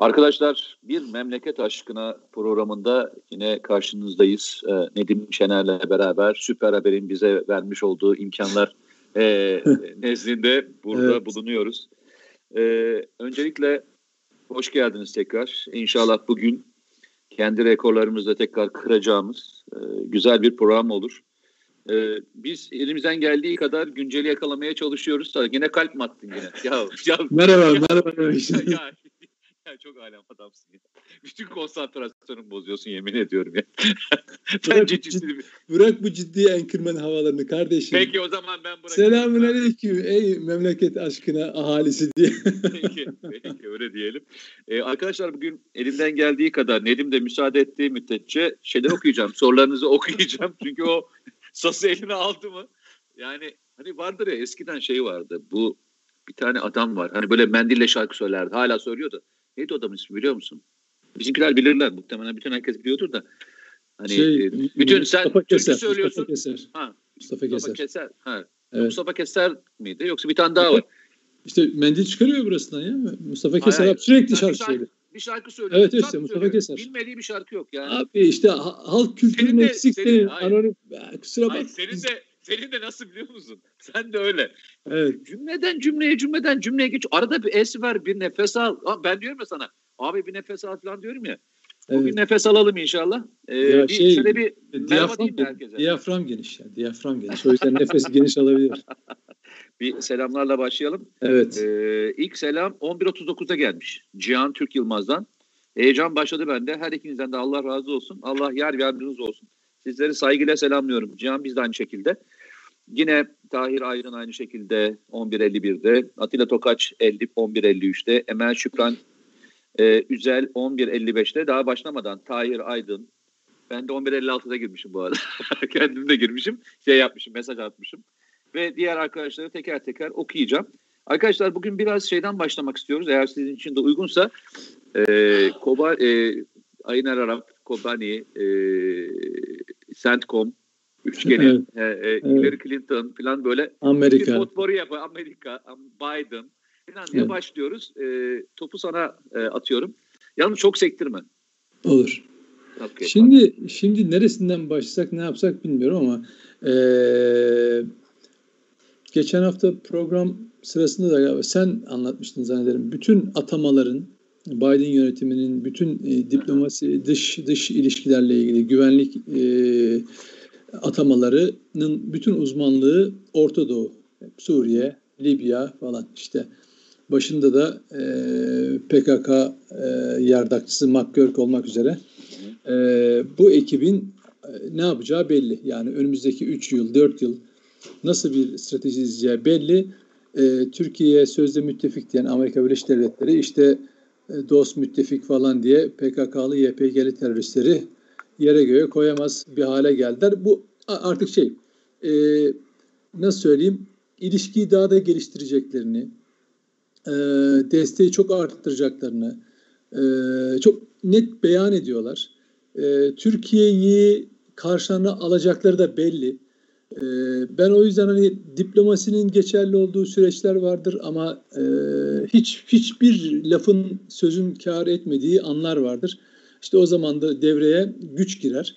Arkadaşlar bir memleket aşkına programında yine karşınızdayız. Ee, Nedim Şener'le beraber Süper Haber'in bize vermiş olduğu imkanlar e, nezdinde burada evet. bulunuyoruz. Ee, öncelikle hoş geldiniz tekrar. İnşallah bugün kendi rekorlarımızla tekrar kıracağımız e, güzel bir program olur. E, biz elimizden geldiği kadar günceli yakalamaya çalışıyoruz. Yine kalp mi attın yine? Ya, ya, merhaba, ya, merhaba. Ya, ya çok alem adamsın ya. Bütün konsantrasyonumu bozuyorsun yemin ediyorum ya. bırak, ciddi, ciddi, bırak bu ciddi enkırmen havalarını kardeşim. Peki o zaman ben bırakayım. Selamun aleyküm ey memleket aşkına ahalisi diye. peki, peki öyle diyelim. Ee, arkadaşlar bugün elimden geldiği kadar Nedim de müsaade ettiği müddetçe şeyler okuyacağım. sorularınızı okuyacağım. Çünkü o sası eline aldı mı? Yani hani vardır ya eskiden şey vardı. Bu bir tane adam var. Hani böyle mendille şarkı söylerdi. Hala söylüyordu. Neydi adamın ismi biliyor musun? Bizimkiler bilirler muhtemelen. Bütün herkes biliyordur da. Hani şey, e, bütün sen Mustafa Keser, söylüyorsun. Mustafa Keser. Ha, Mustafa, Mustafa Keser. Keser. Ha. Evet. Mustafa Keser miydi? Yoksa bir tane daha var. İşte mendil çıkarıyor burasından ya. Mustafa Keser hayır, sürekli şarkı söylüyor. Bir şarkı söylüyor. Evet işte Mustafa söylüyor. Keser. Bilmediği bir şarkı yok yani. Abi işte halk kültürünün eksik senin. Anonim, kusura bak. Senin de senin de nasıl biliyor musun? Sen de öyle. Evet. Cümleden cümleye cümleden cümleye geç. Arada bir es ver bir nefes al. Ben diyorum ya sana Abi bir nefes al falan diyorum ya. Evet. Bugün nefes alalım inşallah. Ee, ya bir, şey, şöyle bir diyafram, herkese. Diyafram geniş ya. Diyafram geniş. O yüzden nefes geniş alabilir. Bir selamlarla başlayalım. Evet. Ee, ilk selam 11.39'da gelmiş. Cihan Türk Yılmaz'dan. Heyecan başladı bende. Her ikinizden de Allah razı olsun. Allah yar yardımcınız olsun. Sizleri saygıyla selamlıyorum. Cihan biz de aynı şekilde. Yine Tahir Aydın aynı şekilde 11.51'de. Atilla Tokaç 50, 11.53'te. Emel Şükran ee, Üzel 11.55'te daha başlamadan Tahir Aydın ben de 11.56'da girmişim bu arada. Kendim de girmişim. Şey yapmışım, mesaj atmışım. Ve diğer arkadaşları teker teker okuyacağım. Arkadaşlar bugün biraz şeyden başlamak istiyoruz. Eğer sizin için de uygunsa e, Koba, e, Ayner Arap, Kobani, e, Centcom, üçgeni, evet. e, e, Hillary Clinton falan böyle Amerika. bir potpourri yapıyor. Amerika, Biden, falan diye evet. başlıyoruz. E, topu sana e, atıyorum. Yalnız çok sektirme. Olur. Okay, şimdi pardon. şimdi neresinden başlasak ne yapsak bilmiyorum ama e, geçen hafta program sırasında da sen anlatmıştın zannederim. Bütün atamaların Biden yönetiminin bütün e, diplomasi dış dış ilişkilerle ilgili güvenlik e, atamalarının bütün uzmanlığı Orta Doğu, Suriye, Libya falan işte Başında da e, PKK e, yardakçısı McGurk olmak üzere e, bu ekibin e, ne yapacağı belli. Yani önümüzdeki 3 yıl, 4 yıl nasıl bir strateji izleyeceği belli. E, Türkiye'ye sözde müttefik diyen Amerika Birleşik Devletleri işte e, dost müttefik falan diye PKK'lı YPG'li teröristleri yere göğe koyamaz bir hale geldiler. Bu artık şey e, nasıl söyleyeyim ilişkiyi daha da geliştireceklerini, e, desteği çok arttıracaklarını e, çok net beyan ediyorlar. E, Türkiye'yi karşılarına alacakları da belli. E, ben o yüzden hani diplomasinin geçerli olduğu süreçler vardır ama e, hiç hiçbir lafın sözün kar etmediği anlar vardır. İşte o zaman da devreye güç girer.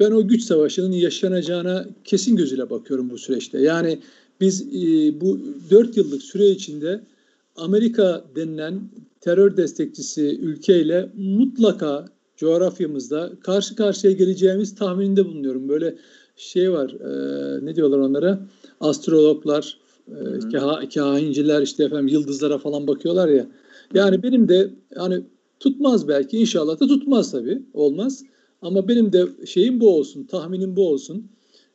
Ben o güç savaşının yaşanacağına kesin gözüyle bakıyorum bu süreçte. Yani biz e, bu dört yıllık süre içinde Amerika denilen terör destekçisi ülkeyle mutlaka coğrafyamızda karşı karşıya geleceğimiz tahmininde bulunuyorum. Böyle şey var, e, ne diyorlar onlara? Astrologlar, e, kah kahinciler işte efendim yıldızlara falan bakıyorlar ya. Yani benim de hani tutmaz belki inşallah da tutmaz tabii olmaz. Ama benim de şeyim bu olsun, tahminim bu olsun.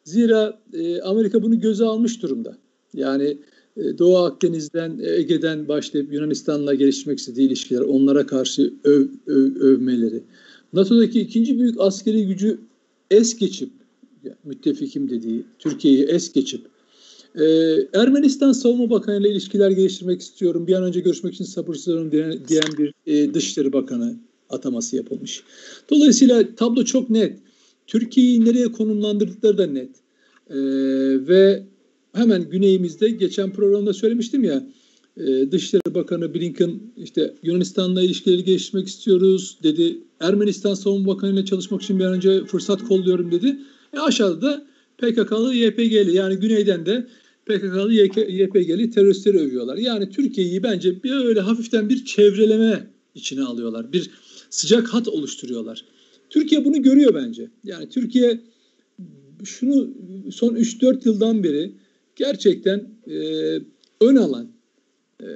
Zira e, Amerika bunu göze almış durumda. Yani e, Doğu Akdeniz'den, e, Ege'den başlayıp Yunanistan'la geliştirmek istediği ilişkiler, onlara karşı öv, öv, övmeleri. NATO'daki ikinci büyük askeri gücü es geçip, müttefikim dediği Türkiye'yi es geçip, e, Ermenistan Savunma Bakanı ile ilişkiler geliştirmek istiyorum, bir an önce görüşmek için sabırsızlanıyorum diyen, diyen bir e, Dışişleri Bakanı ataması yapılmış. Dolayısıyla tablo çok net. Türkiye'yi nereye konumlandırdıkları da net. E, ve hemen güneyimizde geçen programda söylemiştim ya e, Dışişleri Bakanı Blinken işte Yunanistan'la ilişkileri geliştirmek istiyoruz dedi. Ermenistan Savunma Bakanı ile çalışmak için bir an önce fırsat kolluyorum dedi. E aşağıda da PKK'lı YPG'li yani güneyden de PKK'lı YPG'li teröristleri övüyorlar. Yani Türkiye'yi bence böyle hafiften bir çevreleme içine alıyorlar. Bir sıcak hat oluşturuyorlar. Türkiye bunu görüyor bence. Yani Türkiye şunu son 3-4 yıldan beri gerçekten e, ön alan. E,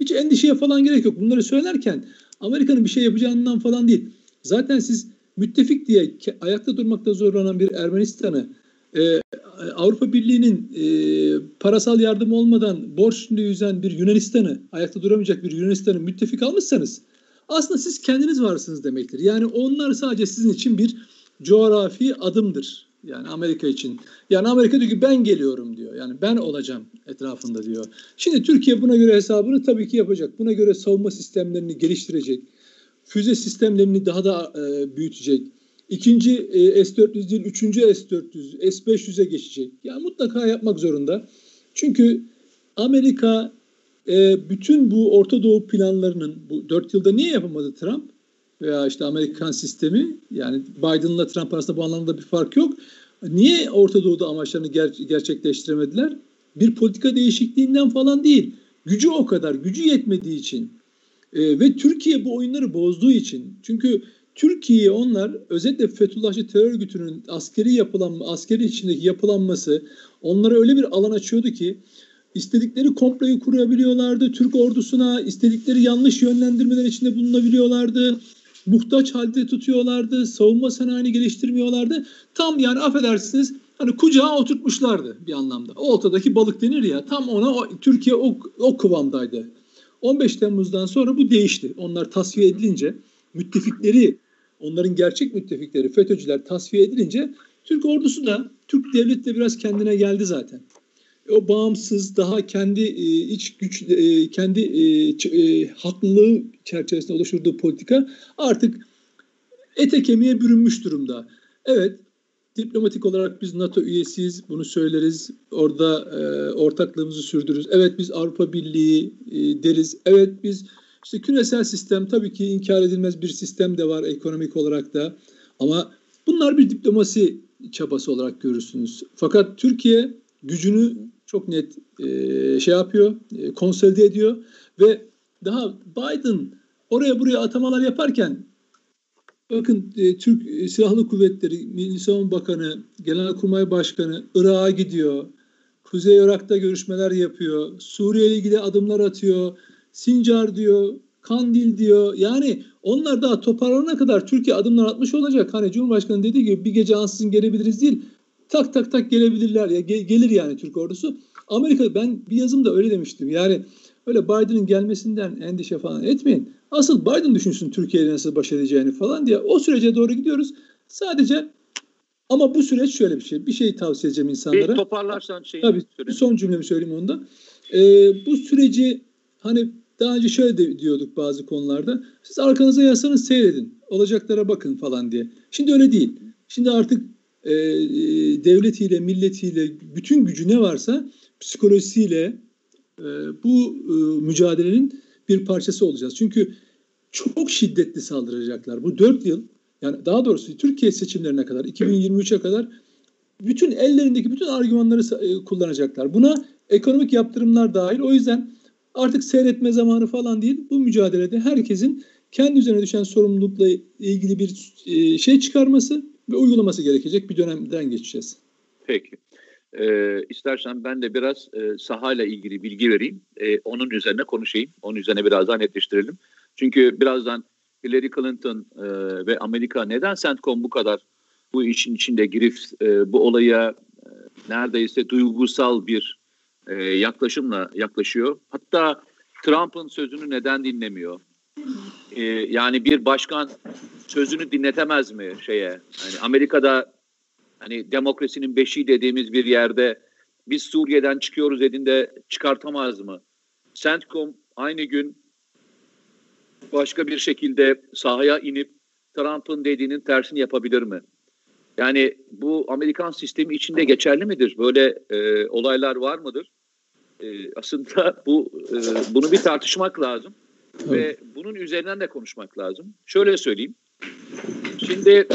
hiç endişeye falan gerek yok. Bunları söylerken Amerika'nın bir şey yapacağından falan değil. Zaten siz müttefik diye ayakta durmakta zorlanan bir Ermenistan'ı e, Avrupa Birliği'nin e, parasal yardım olmadan borçlu yüzen bir Yunanistan'ı ayakta duramayacak bir Yunanistan'ı müttefik almışsanız aslında siz kendiniz varsınız demektir. Yani onlar sadece sizin için bir coğrafi adımdır. Yani Amerika için. Yani Amerika diyor ki ben geliyorum diyor. Yani ben olacağım etrafında diyor. Şimdi Türkiye buna göre hesabını tabii ki yapacak. Buna göre savunma sistemlerini geliştirecek. Füze sistemlerini daha da e, büyütecek. İkinci e, S-400 değil, üçüncü S-400, S-500'e geçecek. Yani mutlaka yapmak zorunda. Çünkü Amerika e, bütün bu Orta Doğu planlarının bu dört yılda niye yapamadı Trump? Veya işte Amerikan sistemi yani Biden'la Trump arasında bu anlamda bir fark yok. Niye Orta Doğu'da amaçlarını ger- gerçekleştiremediler? Bir politika değişikliğinden falan değil. Gücü o kadar, gücü yetmediği için e, ve Türkiye bu oyunları bozduğu için. Çünkü Türkiye onlar özellikle Fethullahçı terör örgütünün askeri yapılanma, askeri içindeki yapılanması onlara öyle bir alan açıyordu ki istedikleri komployu kurabiliyorlardı. Türk ordusuna istedikleri yanlış yönlendirmeler içinde bulunabiliyorlardı. Muhtaç halde tutuyorlardı. Savunma sanayini geliştirmiyorlardı. Tam yani affedersiniz hani kucağa oturtmuşlardı bir anlamda. O ortadaki balık denir ya tam ona o, Türkiye o, o kıvamdaydı. 15 Temmuz'dan sonra bu değişti. Onlar tasfiye edilince müttefikleri onların gerçek müttefikleri FETÖ'cüler tasfiye edilince Türk ordusu da Türk devleti de biraz kendine geldi zaten. O bağımsız daha kendi e, iç güç e, kendi e, e, haklılığı çerçevesinde oluşturduğu politika artık ete kemiğe bürünmüş durumda. Evet diplomatik olarak biz NATO üyesiyiz bunu söyleriz orada e, ortaklığımızı sürdürürüz. Evet biz Avrupa Birliği e, deriz. Evet biz işte küresel sistem tabii ki inkar edilmez bir sistem de var ekonomik olarak da. Ama bunlar bir diplomasi çabası olarak görürsünüz. Fakat Türkiye gücünü çok net e, şey yapıyor, e, konsolide ediyor ve daha Biden oraya buraya atamalar yaparken bakın e, Türk Silahlı Kuvvetleri, Milli Savunma Bakanı, Genelkurmay Başkanı Irak'a gidiyor. Kuzey Irak'ta görüşmeler yapıyor. Suriye ile ilgili adımlar atıyor. Sincar diyor, Kandil diyor. Yani onlar daha toparlanana kadar Türkiye adımlar atmış olacak. Hani Cumhurbaşkanı dediği gibi bir gece ansızın gelebiliriz değil. Tak tak tak gelebilirler ya ge- gelir yani Türk ordusu. Amerika ben bir yazımda öyle demiştim. Yani öyle Biden'ın gelmesinden endişe falan etmeyin. Asıl Biden düşünsün Türkiye'yle nasıl baş edeceğini falan diye. O sürece doğru gidiyoruz. Sadece ama bu süreç şöyle bir şey. Bir şey tavsiye edeceğim insanlara. Bir toparlarsan şeyi Tabii söyle. son cümlemi söyleyeyim onda. Ee, bu süreci hani daha önce şöyle de diyorduk bazı konularda. Siz arkanıza yasanız seyredin. Olacaklara bakın falan diye. Şimdi öyle değil. Şimdi artık e, devletiyle, milletiyle, bütün gücü ne varsa psikolojisiyle e, bu e, mücadelenin bir parçası olacağız. Çünkü çok şiddetli saldıracaklar. Bu dört yıl yani daha doğrusu Türkiye seçimlerine kadar 2023'e kadar bütün ellerindeki bütün argümanları e, kullanacaklar. Buna ekonomik yaptırımlar dahil. O yüzden artık seyretme zamanı falan değil. Bu mücadelede herkesin kendi üzerine düşen sorumlulukla ilgili bir e, şey çıkarması ve uygulaması gerekecek bir dönemden geçeceğiz. Peki. Ee, istersen ben de biraz e, sahayla ilgili bilgi vereyim. E, onun üzerine konuşayım. Onun üzerine biraz daha netleştirelim. Çünkü birazdan Hillary Clinton e, ve Amerika neden CENTCOM bu kadar bu işin içinde girip e, bu olaya e, neredeyse duygusal bir e, yaklaşımla yaklaşıyor. Hatta Trump'ın sözünü neden dinlemiyor? E, yani bir başkan sözünü dinletemez mi şeye? Yani Amerika'da hani demokrasinin beşiği dediğimiz bir yerde biz Suriye'den çıkıyoruz dediğinde çıkartamaz mı? CENTCOM aynı gün başka bir şekilde sahaya inip Trump'ın dediğinin tersini yapabilir mi? Yani bu Amerikan sistemi içinde geçerli midir? Böyle e, olaylar var mıdır? E, aslında bu e, bunu bir tartışmak lazım evet. ve bunun üzerinden de konuşmak lazım. Şöyle söyleyeyim. Şimdi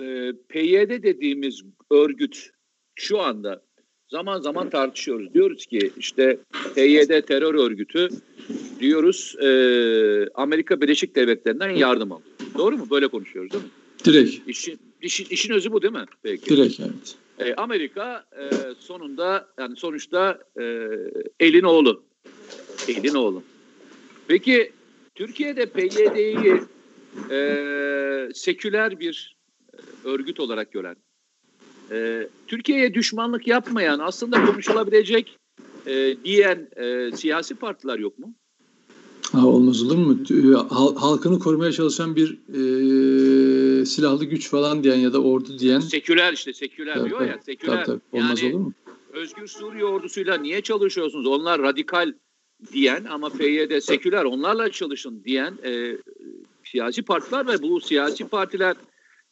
e, PYD dediğimiz örgüt şu anda zaman zaman tartışıyoruz. Diyoruz ki işte PYD terör örgütü diyoruz e, Amerika Birleşik Devletleri'nden yardım alıyor. Doğru mu? Böyle konuşuyoruz değil mi? Direkt. İşin, işin, işin özü bu değil mi? Peki. Direkt evet. E, Amerika e, sonunda yani sonuçta e, elin oğlu. Elin oğlu. Peki Türkiye'de PYD'yi e, seküler bir örgüt olarak gören, e, Türkiye'ye düşmanlık yapmayan, aslında konuşulabilecek e, diyen e, siyasi partiler yok mu? Ha, olmaz olur mu? Halkını korumaya çalışan bir e, silahlı güç falan diyen ya da ordu diyen. Seküler işte seküler tabii, diyor ya. Seküler. Tabii, tabii. Olmaz yani, olur mu? Özgür Suriye ordusuyla niye çalışıyorsunuz? Onlar radikal diyen ama PYD seküler onlarla çalışın diyen e, siyasi partiler ve bu siyasi partiler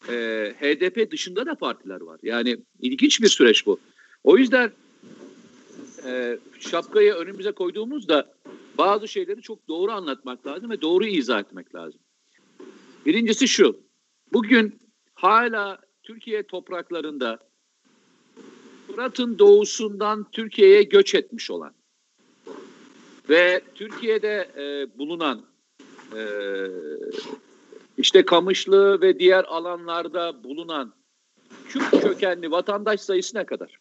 e, HDP dışında da partiler var. Yani ilginç bir süreç bu. O yüzden e, şapkayı önümüze koyduğumuzda bazı şeyleri çok doğru anlatmak lazım ve doğru izah etmek lazım. Birincisi şu. Bugün hala Türkiye topraklarında Fırat'ın doğusundan Türkiye'ye göç etmiş olan ve Türkiye'de e, bulunan e, işte Kamışlı ve diğer alanlarda bulunan Kürt kökenli vatandaş sayısı ne kadar?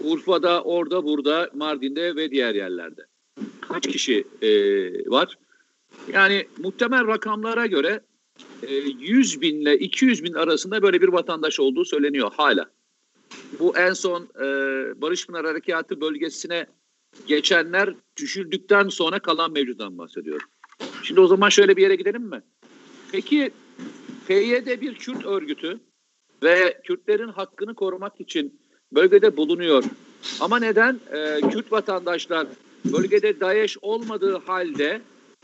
Urfa'da, orada, burada, Mardin'de ve diğer yerlerde. Kaç kişi e, var? Yani muhtemel rakamlara göre e, 100 bin ile 200 bin arasında böyle bir vatandaş olduğu söyleniyor hala. Bu en son e, Barış Pınar Harekatı bölgesine geçenler düşürdükten sonra kalan mevcudan bahsediyor. Şimdi o zaman şöyle bir yere gidelim mi? Peki PYD bir Kürt örgütü ve Kürtlerin hakkını korumak için bölgede bulunuyor. Ama neden e, Kürt vatandaşlar bölgede DAEŞ olmadığı halde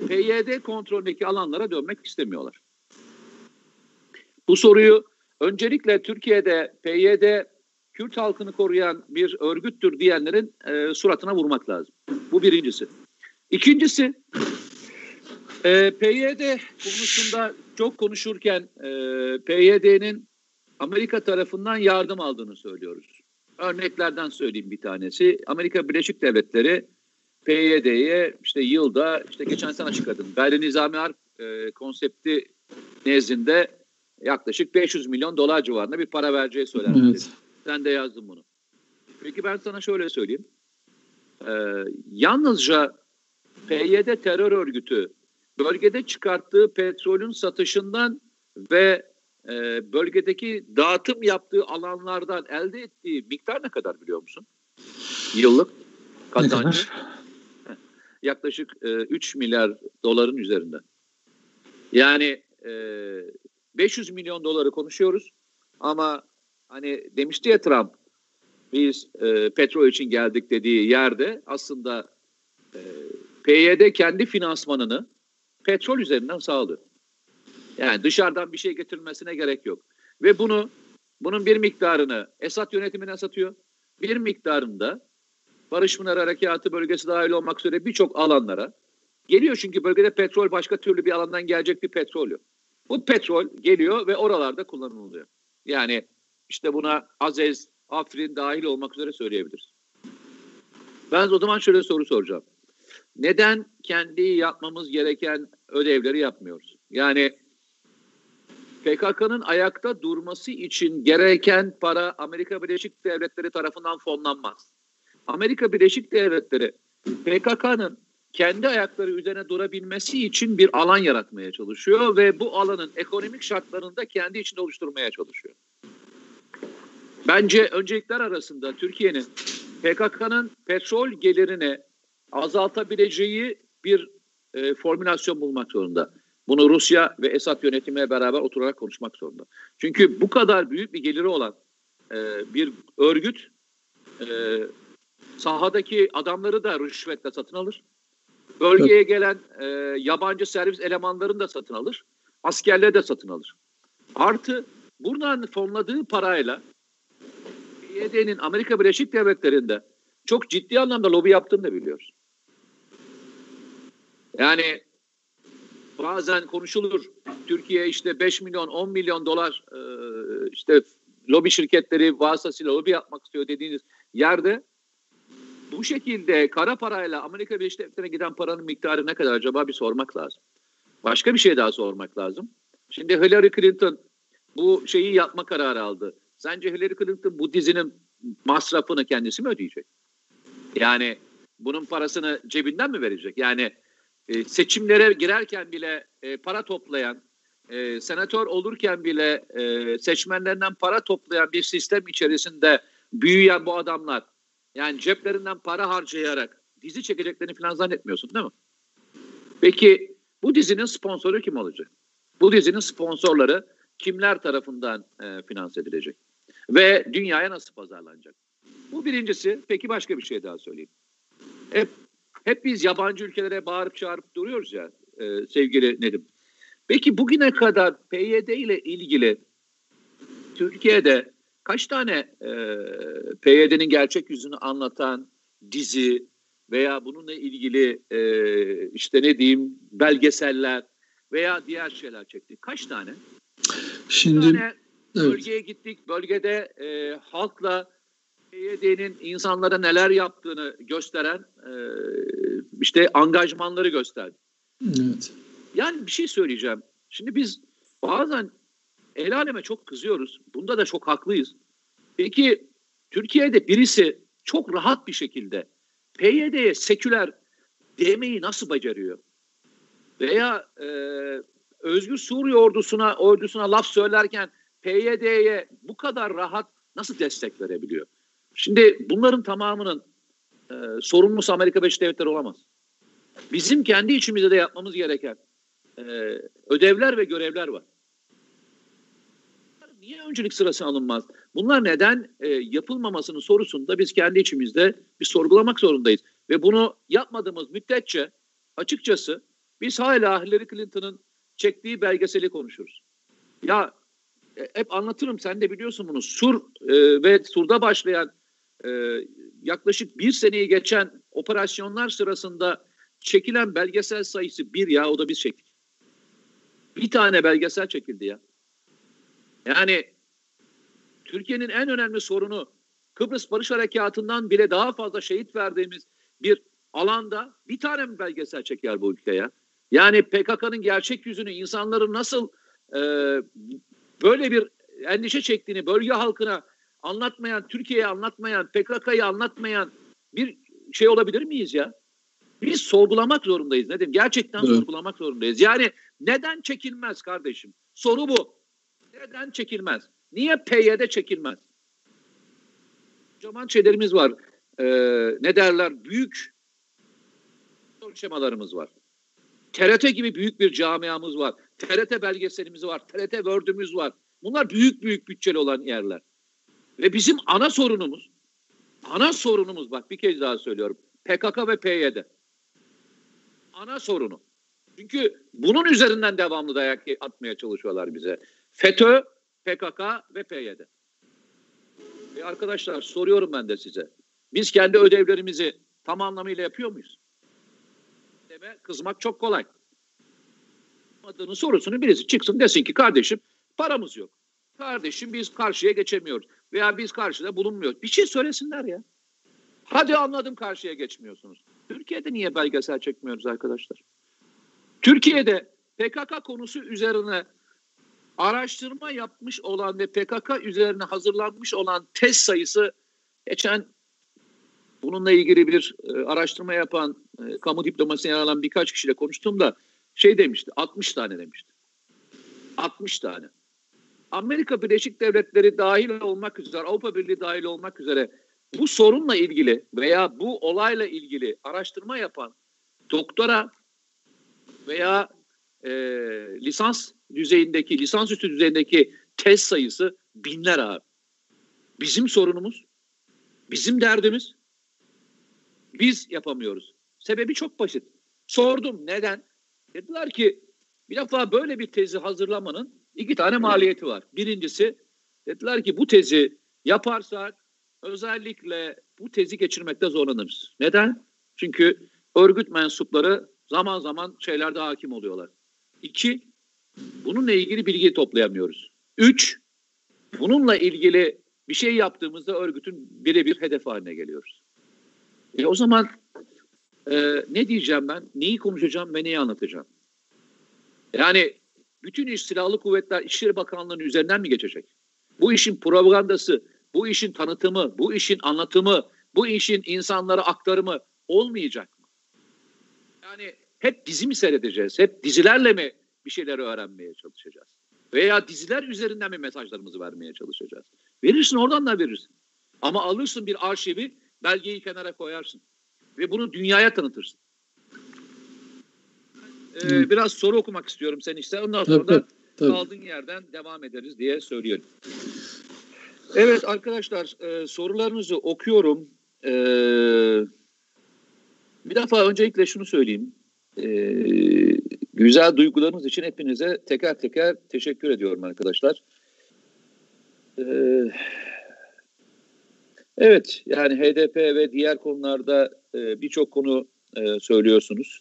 PYD kontrolündeki alanlara dönmek istemiyorlar? Bu soruyu öncelikle Türkiye'de PYD Kürt halkını koruyan bir örgüttür diyenlerin e, suratına vurmak lazım. Bu birincisi. İkincisi e, PYD konusunda çok konuşurken e, PYD'nin Amerika tarafından yardım aldığını söylüyoruz. Örneklerden söyleyeyim bir tanesi. Amerika Birleşik Devletleri PYD'ye işte yılda işte geçen sene açıkladım. Gayri nizami harp e, konsepti nezdinde yaklaşık 500 milyon dolar civarında bir para vereceği söylendi. Evet. Sen de yazdın bunu. Peki ben sana şöyle söyleyeyim. Ee, yalnızca PYD terör örgütü bölgede çıkarttığı petrolün satışından ve e, bölgedeki dağıtım yaptığı alanlardan elde ettiği miktar ne kadar biliyor musun? Yıllık kazancı. Yaklaşık e, 3 milyar doların üzerinde. Yani e, 500 milyon doları konuşuyoruz ama hani demişti ya Trump biz e, petrol için geldik dediği yerde aslında e, PYD kendi finansmanını petrol üzerinden sağlıyor. Yani dışarıdan bir şey getirilmesine gerek yok. Ve bunu bunun bir miktarını Esad yönetimine satıyor. Bir miktarını da Barış Pınar Harekatı bölgesi dahil olmak üzere birçok alanlara geliyor çünkü bölgede petrol başka türlü bir alandan gelecek bir petrol yok. Bu petrol geliyor ve oralarda kullanılıyor. Yani işte buna Azez, Afrin dahil olmak üzere söyleyebiliriz. Ben o zaman şöyle soru soracağım. Neden kendi yapmamız gereken ödevleri yapmıyoruz? Yani PKK'nın ayakta durması için gereken para Amerika Birleşik Devletleri tarafından fonlanmaz. Amerika Birleşik Devletleri PKK'nın kendi ayakları üzerine durabilmesi için bir alan yaratmaya çalışıyor ve bu alanın ekonomik şartlarını da kendi içinde oluşturmaya çalışıyor. Bence öncelikler arasında Türkiye'nin PKK'nın petrol gelirini azaltabileceği bir e, formülasyon bulmak zorunda. Bunu Rusya ve Esad yönetimiyle beraber oturarak konuşmak zorunda. Çünkü bu kadar büyük bir geliri olan e, bir örgüt e, sahadaki adamları da rüşvetle satın alır. Bölgeye gelen e, yabancı servis elemanlarını da satın alır. Askerleri de satın alır. Artı buradan fonladığı parayla PYD'nin Amerika Birleşik Devletleri'nde çok ciddi anlamda lobi yaptığını da biliyoruz. Yani bazen konuşulur Türkiye işte 5 milyon 10 milyon dolar e, işte lobi şirketleri vasıtasıyla lobi yapmak istiyor dediğiniz yerde bu şekilde kara parayla Amerika Birleşik Devletleri'ne giden paranın miktarı ne kadar acaba bir sormak lazım. Başka bir şey daha sormak lazım. Şimdi Hillary Clinton bu şeyi yapma kararı aldı. Sence Hillary Clinton bu dizinin masrafını kendisi mi ödeyecek? Yani bunun parasını cebinden mi verecek? Yani e, seçimlere girerken bile e, para toplayan, e, senatör olurken bile e, seçmenlerinden para toplayan bir sistem içerisinde büyüyen bu adamlar yani ceplerinden para harcayarak dizi çekeceklerini falan zannetmiyorsun değil mi? Peki bu dizinin sponsoru kim olacak? Bu dizinin sponsorları kimler tarafından e, finanse edilecek? Ve dünyaya nasıl pazarlanacak? Bu birincisi. Peki başka bir şey daha söyleyeyim. Hep, hep biz yabancı ülkelere bağırıp çağırıp duruyoruz ya e, sevgili Nedim. Peki bugüne kadar PYD ile ilgili Türkiye'de kaç tane e, PYD'nin gerçek yüzünü anlatan dizi veya bununla ilgili e, işte ne diyeyim belgeseller veya diğer şeyler çekti? Kaç tane? Şimdi tane evet. bölgeye gittik. Bölgede e, halkla PYD'nin insanlara neler yaptığını gösteren e, işte angajmanları gösterdi. Evet. Yani bir şey söyleyeceğim. Şimdi biz bazen el aleme çok kızıyoruz. Bunda da çok haklıyız. Peki Türkiye'de birisi çok rahat bir şekilde PYD'ye seküler demeyi nasıl beceriyor? Veya e, Özgür Suriye ordusuna ordusuna laf söylerken PYD'ye bu kadar rahat nasıl destek verebiliyor? Şimdi bunların tamamının e, sorumlusu Amerika Birleşik Devletleri olamaz. Bizim kendi içimizde de yapmamız gereken e, ödevler ve görevler var. Niye öncelik sırasına alınmaz? Bunlar neden e, yapılmamasının sorusunda biz kendi içimizde bir sorgulamak zorundayız. Ve bunu yapmadığımız müddetçe açıkçası biz hala Hillary Clinton'ın çektiği belgeseli konuşuruz. Ya e, hep anlatırım sen de biliyorsun bunu. Sur e, ve Sur'da başlayan e, yaklaşık bir seneyi geçen operasyonlar sırasında çekilen belgesel sayısı bir ya o da biz çektik. Bir tane belgesel çekildi ya. Yani Türkiye'nin en önemli sorunu Kıbrıs Barış Harekatı'ndan bile daha fazla şehit verdiğimiz bir alanda bir tane mi belgesel çeker bu ülke ya? Yani PKK'nın gerçek yüzünü insanların nasıl e, böyle bir endişe çektiğini bölge halkına anlatmayan, Türkiye'ye anlatmayan, PKK'yı anlatmayan bir şey olabilir miyiz ya? Biz sorgulamak zorundayız. Ne diyeyim? Gerçekten evet. sorgulamak zorundayız. Yani neden çekilmez kardeşim? Soru bu. Neden çekilmez? Niye PYD çekilmez? Kocaman şeylerimiz var. Ee, ne derler? Büyük şemalarımız var. TRT gibi büyük bir camiamız var. TRT belgeselimiz var. TRT Word'ümüz var. Bunlar büyük büyük bütçeli olan yerler. Ve bizim ana sorunumuz, ana sorunumuz bak bir kez daha söylüyorum. PKK ve PYD. Ana sorunu. Çünkü bunun üzerinden devamlı dayak atmaya çalışıyorlar bize. FETÖ, PKK ve PYD. E arkadaşlar soruyorum ben de size. Biz kendi ödevlerimizi tam anlamıyla yapıyor muyuz? Deme kızmak çok kolay. Adının sorusunu birisi çıksın desin ki kardeşim paramız yok. Kardeşim biz karşıya geçemiyoruz. Veya biz karşıda bulunmuyoruz. Bir şey söylesinler ya. Hadi anladım karşıya geçmiyorsunuz. Türkiye'de niye belgesel çekmiyoruz arkadaşlar? Türkiye'de PKK konusu üzerine araştırma yapmış olan ve PKK üzerine hazırlanmış olan test sayısı geçen bununla ilgili bir e, araştırma yapan e, kamu diplomasına yer alan birkaç kişiyle konuştuğumda şey demişti 60 tane demişti. 60 tane. Amerika Birleşik Devletleri dahil olmak üzere, Avrupa Birliği dahil olmak üzere bu sorunla ilgili veya bu olayla ilgili araştırma yapan doktora veya e, lisans düzeyindeki, lisansüstü düzeyindeki test sayısı binler abi. Bizim sorunumuz, bizim derdimiz biz yapamıyoruz. Sebebi çok basit. Sordum neden? Dediler ki bir defa böyle bir tezi hazırlamanın iki tane maliyeti var. Birincisi dediler ki bu tezi yaparsak özellikle bu tezi geçirmekte zorlanırız. Neden? Çünkü örgüt mensupları zaman zaman şeylerde hakim oluyorlar. İki, bununla ilgili bilgi toplayamıyoruz. Üç, bununla ilgili bir şey yaptığımızda örgütün birebir hedef haline geliyoruz. E o zaman e, ne diyeceğim ben, neyi konuşacağım ve neyi anlatacağım? Yani bütün iş silahlı kuvvetler İçişleri Bakanlığı'nın üzerinden mi geçecek? Bu işin propagandası, bu işin tanıtımı, bu işin anlatımı, bu işin insanlara aktarımı olmayacak mı? Yani hep dizi mi seyredeceğiz? Hep dizilerle mi bir şeyleri öğrenmeye çalışacağız? Veya diziler üzerinden mi mesajlarımızı vermeye çalışacağız? Verirsin oradan da verirsin. Ama alırsın bir arşivi, belgeyi kenara koyarsın. Ve bunu dünyaya tanıtırsın. Ee, biraz soru okumak istiyorum sen işte. Ondan sonra da tabii. kaldığın yerden devam ederiz diye söylüyorum. Evet arkadaşlar e, sorularınızı okuyorum. E, bir defa öncelikle şunu söyleyeyim. E, güzel duygularınız için hepinize teker teker teşekkür ediyorum arkadaşlar. E, evet yani HDP ve diğer konularda e, birçok konu e, söylüyorsunuz.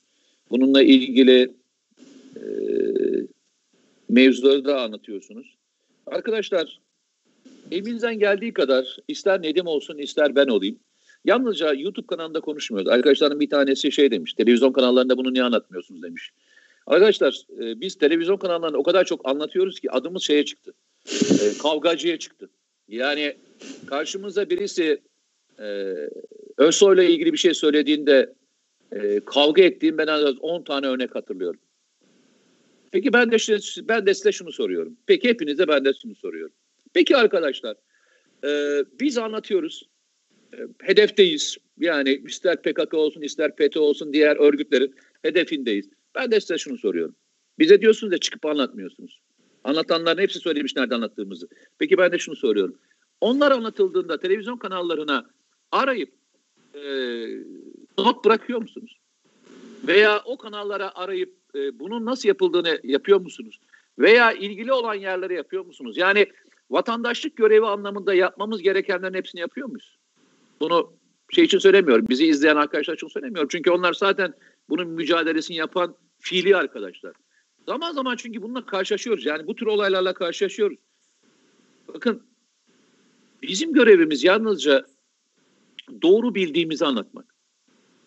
Bununla ilgili e, mevzuları da anlatıyorsunuz. Arkadaşlar elinizden geldiği kadar ister Nedim olsun ister ben olayım. Yalnızca YouTube kanalında konuşmuyoruz. Arkadaşların bir tanesi şey demiş. Televizyon kanallarında bunu niye anlatmıyorsunuz demiş. Arkadaşlar e, biz televizyon kanallarında o kadar çok anlatıyoruz ki adımız şeye çıktı. E, kavgacıya çıktı. Yani karşımıza birisi e, Özsoy'la ilgili bir şey söylediğinde e, kavga ettiğim ben az 10 tane örnek hatırlıyorum. Peki ben de ben de size şunu soruyorum. Peki hepinize ben de şunu soruyorum. Peki arkadaşlar e, biz anlatıyoruz. Hedefteyiz. Yani ister PKK olsun ister FETÖ olsun diğer örgütlerin hedefindeyiz. Ben de size şunu soruyorum. Bize diyorsunuz da çıkıp anlatmıyorsunuz. Anlatanların hepsi söylemiş nerede anlattığımızı. Peki ben de şunu soruyorum. Onlar anlatıldığında televizyon kanallarına arayıp e, not bırakıyor musunuz? Veya o kanallara arayıp e, bunun nasıl yapıldığını yapıyor musunuz? Veya ilgili olan yerlere yapıyor musunuz? Yani vatandaşlık görevi anlamında yapmamız gerekenlerin hepsini yapıyor muyuz? Bunu şey için söylemiyorum. Bizi izleyen arkadaşlar için söylemiyorum. Çünkü onlar zaten bunun mücadelesini yapan fiili arkadaşlar. Zaman zaman çünkü bununla karşılaşıyoruz. Yani bu tür olaylarla karşılaşıyoruz. Bakın bizim görevimiz yalnızca doğru bildiğimizi anlatmak.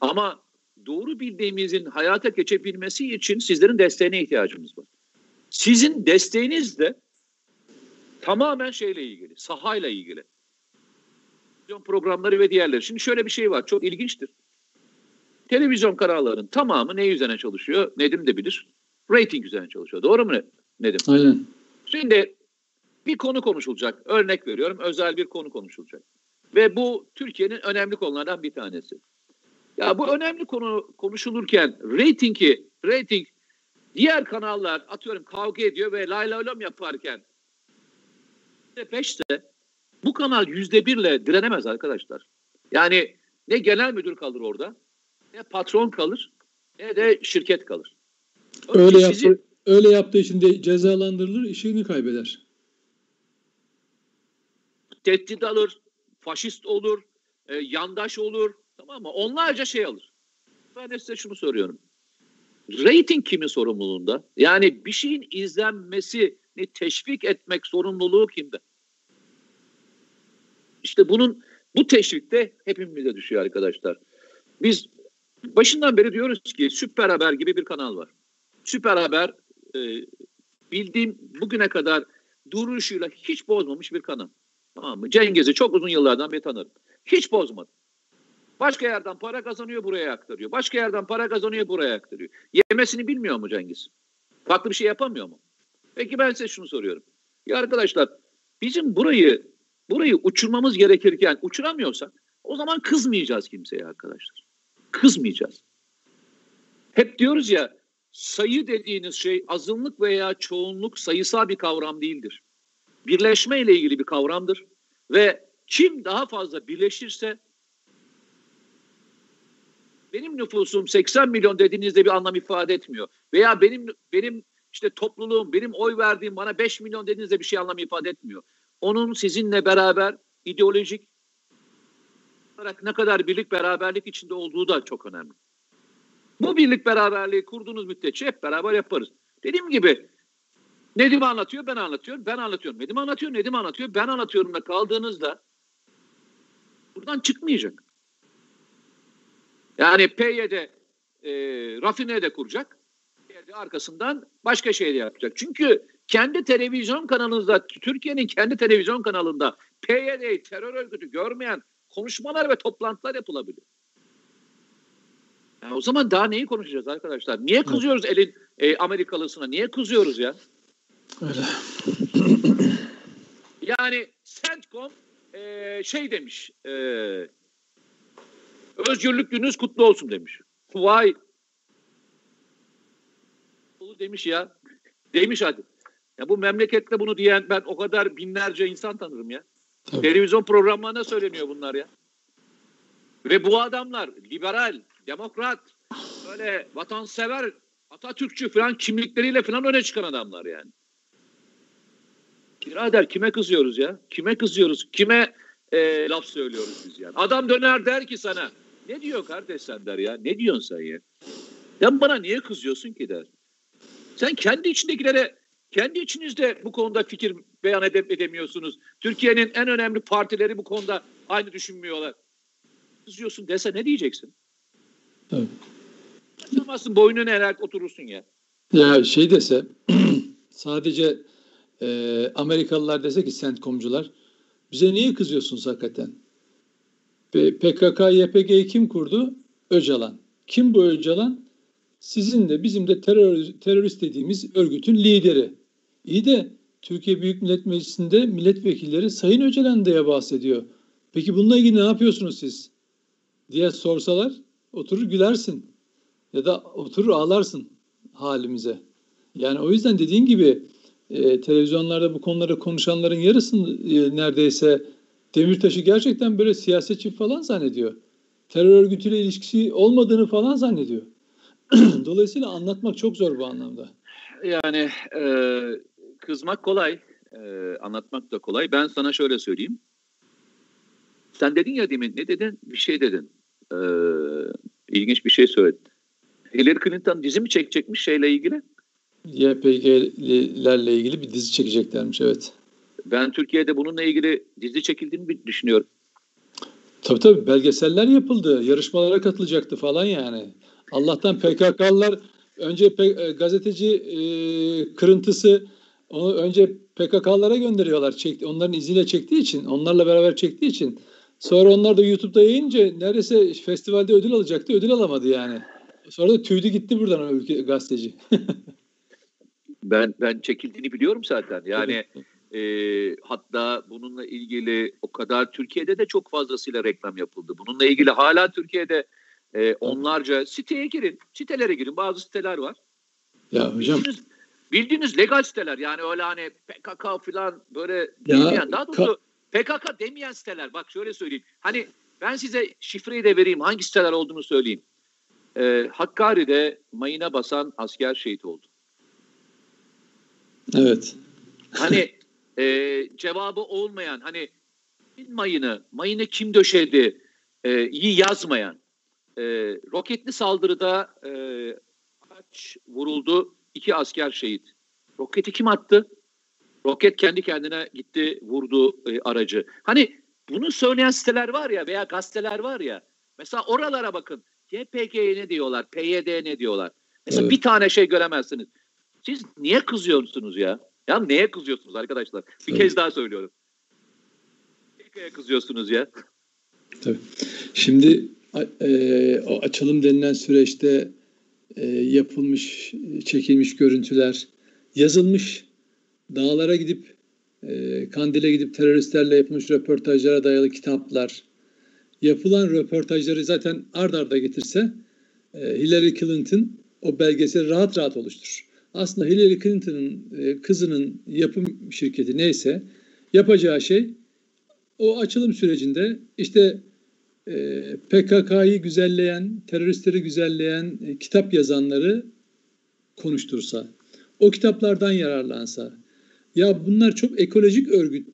Ama doğru bildiğimizin hayata geçebilmesi için sizlerin desteğine ihtiyacımız var. Sizin desteğiniz de tamamen şeyle ilgili, sahayla ilgili. Televizyon programları ve diğerleri. Şimdi şöyle bir şey var, çok ilginçtir. Televizyon kanallarının tamamı ne üzerine çalışıyor? Nedim de bilir. Rating üzerine çalışıyor. Doğru mu Nedim? Aynen. Şimdi bir konu konuşulacak. Örnek veriyorum, özel bir konu konuşulacak. Ve bu Türkiye'nin önemli konulardan bir tanesi. Ya bu önemli konu konuşulurken reytingi, reyting diğer kanallar atıyorum kavga ediyor ve lay lay lom yaparken beşte bu kanal yüzde birle direnemez arkadaşlar. Yani ne genel müdür kalır orada, ne patron kalır, ne de şirket kalır. öyle yaptı, öyle yaptığı için de cezalandırılır, işini kaybeder. Tehdit alır, faşist olur, e, yandaş olur, tamam mı? Onlarca şey alır. Ben de size şunu soruyorum. Rating kimin sorumluluğunda? Yani bir şeyin izlenmesini teşvik etmek sorumluluğu kimde? İşte bunun bu teşvik de hepimize düşüyor arkadaşlar. Biz başından beri diyoruz ki Süper Haber gibi bir kanal var. Süper Haber e, bildiğim bugüne kadar duruşuyla hiç bozmamış bir kanal. Tamam mı? Cengiz'i çok uzun yıllardan beri tanırım. Hiç bozmadı. Başka yerden para kazanıyor buraya aktarıyor. Başka yerden para kazanıyor buraya aktarıyor. Yemesini bilmiyor mu Cengiz? Farklı bir şey yapamıyor mu? Peki ben size şunu soruyorum. Ya arkadaşlar bizim burayı burayı uçurmamız gerekirken uçuramıyorsak o zaman kızmayacağız kimseye arkadaşlar. Kızmayacağız. Hep diyoruz ya sayı dediğiniz şey azınlık veya çoğunluk sayısal bir kavram değildir birleşme ile ilgili bir kavramdır ve kim daha fazla birleşirse benim nüfusum 80 milyon dediğinizde bir anlam ifade etmiyor. Veya benim benim işte topluluğum, benim oy verdiğim bana 5 milyon dediğinizde bir şey anlam ifade etmiyor. Onun sizinle beraber ideolojik, olarak ne kadar birlik beraberlik içinde olduğu da çok önemli. Bu birlik beraberliği kurduğunuz müddetçe hep beraber yaparız. Dediğim gibi Nedim anlatıyor, ben anlatıyorum, ben anlatıyorum. Nedim anlatıyor, Nedim anlatıyor, ben anlatıyorum da kaldığınızda buradan çıkmayacak. Yani PYD e, rafine de kuracak. Arkasından başka şey de yapacak. Çünkü kendi televizyon kanalınızda, Türkiye'nin kendi televizyon kanalında PYD'yi terör örgütü görmeyen konuşmalar ve toplantılar yapılabiliyor. Yani o zaman daha neyi konuşacağız arkadaşlar? Niye kızıyoruz elin e, Amerikalısına? Niye kızıyoruz ya? Öyle. Yani CENTCOM e, şey demiş. E, özgürlük gününüz kutlu olsun demiş. Vay. Demiş ya. Demiş hadi. Ya bu memlekette bunu diyen ben o kadar binlerce insan tanırım ya. Tabii. Televizyon programlarında söyleniyor bunlar ya. Ve bu adamlar liberal, demokrat, böyle vatansever, Atatürkçü falan kimlikleriyle falan öne çıkan adamlar yani. Birader kime kızıyoruz ya? Kime kızıyoruz? Kime e, laf söylüyoruz biz yani? Adam döner der ki sana ne diyor kardeş sen der ya? Ne diyorsun sen ya? Sen bana niye kızıyorsun ki der. Sen kendi içindekilere kendi içinizde bu konuda fikir beyan edip edemiyorsunuz. Türkiye'nin en önemli partileri bu konuda aynı düşünmüyorlar. Kızıyorsun dese ne diyeceksin? Evet. Kaçamazsın boynunu eğer oturursun ya. Ya şey dese sadece e, Amerikalılar dese ki sentkomcular bize niye kızıyorsunuz hakikaten? PKK, YPG'yi kim kurdu? Öcalan. Kim bu Öcalan? Sizin de bizim de terör, terörist dediğimiz örgütün lideri. İyi de Türkiye Büyük Millet Meclisi'nde milletvekilleri Sayın Öcalan diye bahsediyor. Peki bununla ilgili ne yapıyorsunuz siz? diye sorsalar oturur gülersin ya da oturur ağlarsın halimize. Yani o yüzden dediğin gibi e, televizyonlarda bu konuları konuşanların yarısını e, neredeyse Demirtaş'ı gerçekten böyle siyasetçi falan zannediyor. Terör örgütüyle ilişkisi olmadığını falan zannediyor. Dolayısıyla anlatmak çok zor bu anlamda. Yani e, kızmak kolay, e, anlatmak da kolay. Ben sana şöyle söyleyeyim. Sen dedin ya demin, ne dedin? Bir şey dedin. E, ilginç bir şey söyledin. Hillary Clinton dizi mi çekecekmiş şeyle ilgili? YPG'lilerle ilgili bir dizi çekeceklermiş evet. Ben Türkiye'de bununla ilgili dizi çekildiğini düşünüyorum. Tabii tabii belgeseller yapıldı. Yarışmalara katılacaktı falan yani. Allah'tan PKK'lılar önce e, gazeteci e, kırıntısı onu önce PKK'lara gönderiyorlar. Çekti, onların izniyle çektiği için, onlarla beraber çektiği için. Sonra onlar da YouTube'da yayınca neredeyse festivalde ödül alacaktı. Ödül alamadı yani. Sonra da tüydü gitti buradan o ülke gazeteci. ben ben çekildiğini biliyorum zaten. Yani e, hatta bununla ilgili o kadar Türkiye'de de çok fazlasıyla reklam yapıldı. Bununla ilgili hala Türkiye'de e, onlarca siteye girin, sitelere girin. Bazı siteler var. Ya hocam. Bildiğiniz, bildiğiniz legal siteler yani öyle hani PKK falan böyle demeyen daha doğrusu PKK demeyen siteler. Bak şöyle söyleyeyim. Hani ben size şifreyi de vereyim. Hangi siteler olduğunu söyleyeyim. Ee, Hakkari'de mayına basan asker şehit oldu. Evet. Hani e, cevabı olmayan hani mayını, mayını kim döşedi e, iyi yazmayan e, roketli saldırıda e, kaç vuruldu? İki asker şehit. Roketi kim attı? Roket kendi kendine gitti vurdu e, aracı. Hani bunu söyleyen siteler var ya veya gazeteler var ya. Mesela oralara bakın. YPG'ye ne diyorlar? PYD ne diyorlar? Mesela evet. bir tane şey göremezsiniz. Siz niye kızıyorsunuz ya? Ya neye kızıyorsunuz arkadaşlar? Bir Tabii. kez daha söylüyorum. Neye kızıyorsunuz ya? Tabii. Şimdi e, açılım denilen süreçte e, yapılmış, çekilmiş görüntüler, yazılmış dağlara gidip e, Kandil'e gidip teröristlerle yapılmış röportajlara dayalı kitaplar, yapılan röportajları zaten ard arda getirse e, Hillary Clinton o belgeseli rahat rahat oluşturur. Aslında Hillary Clinton'ın kızının yapım şirketi neyse yapacağı şey o açılım sürecinde işte PKK'yı güzelleyen, teröristleri güzelleyen e, kitap yazanları konuştursa, o kitaplardan yararlansa, ya bunlar çok ekolojik örgüt,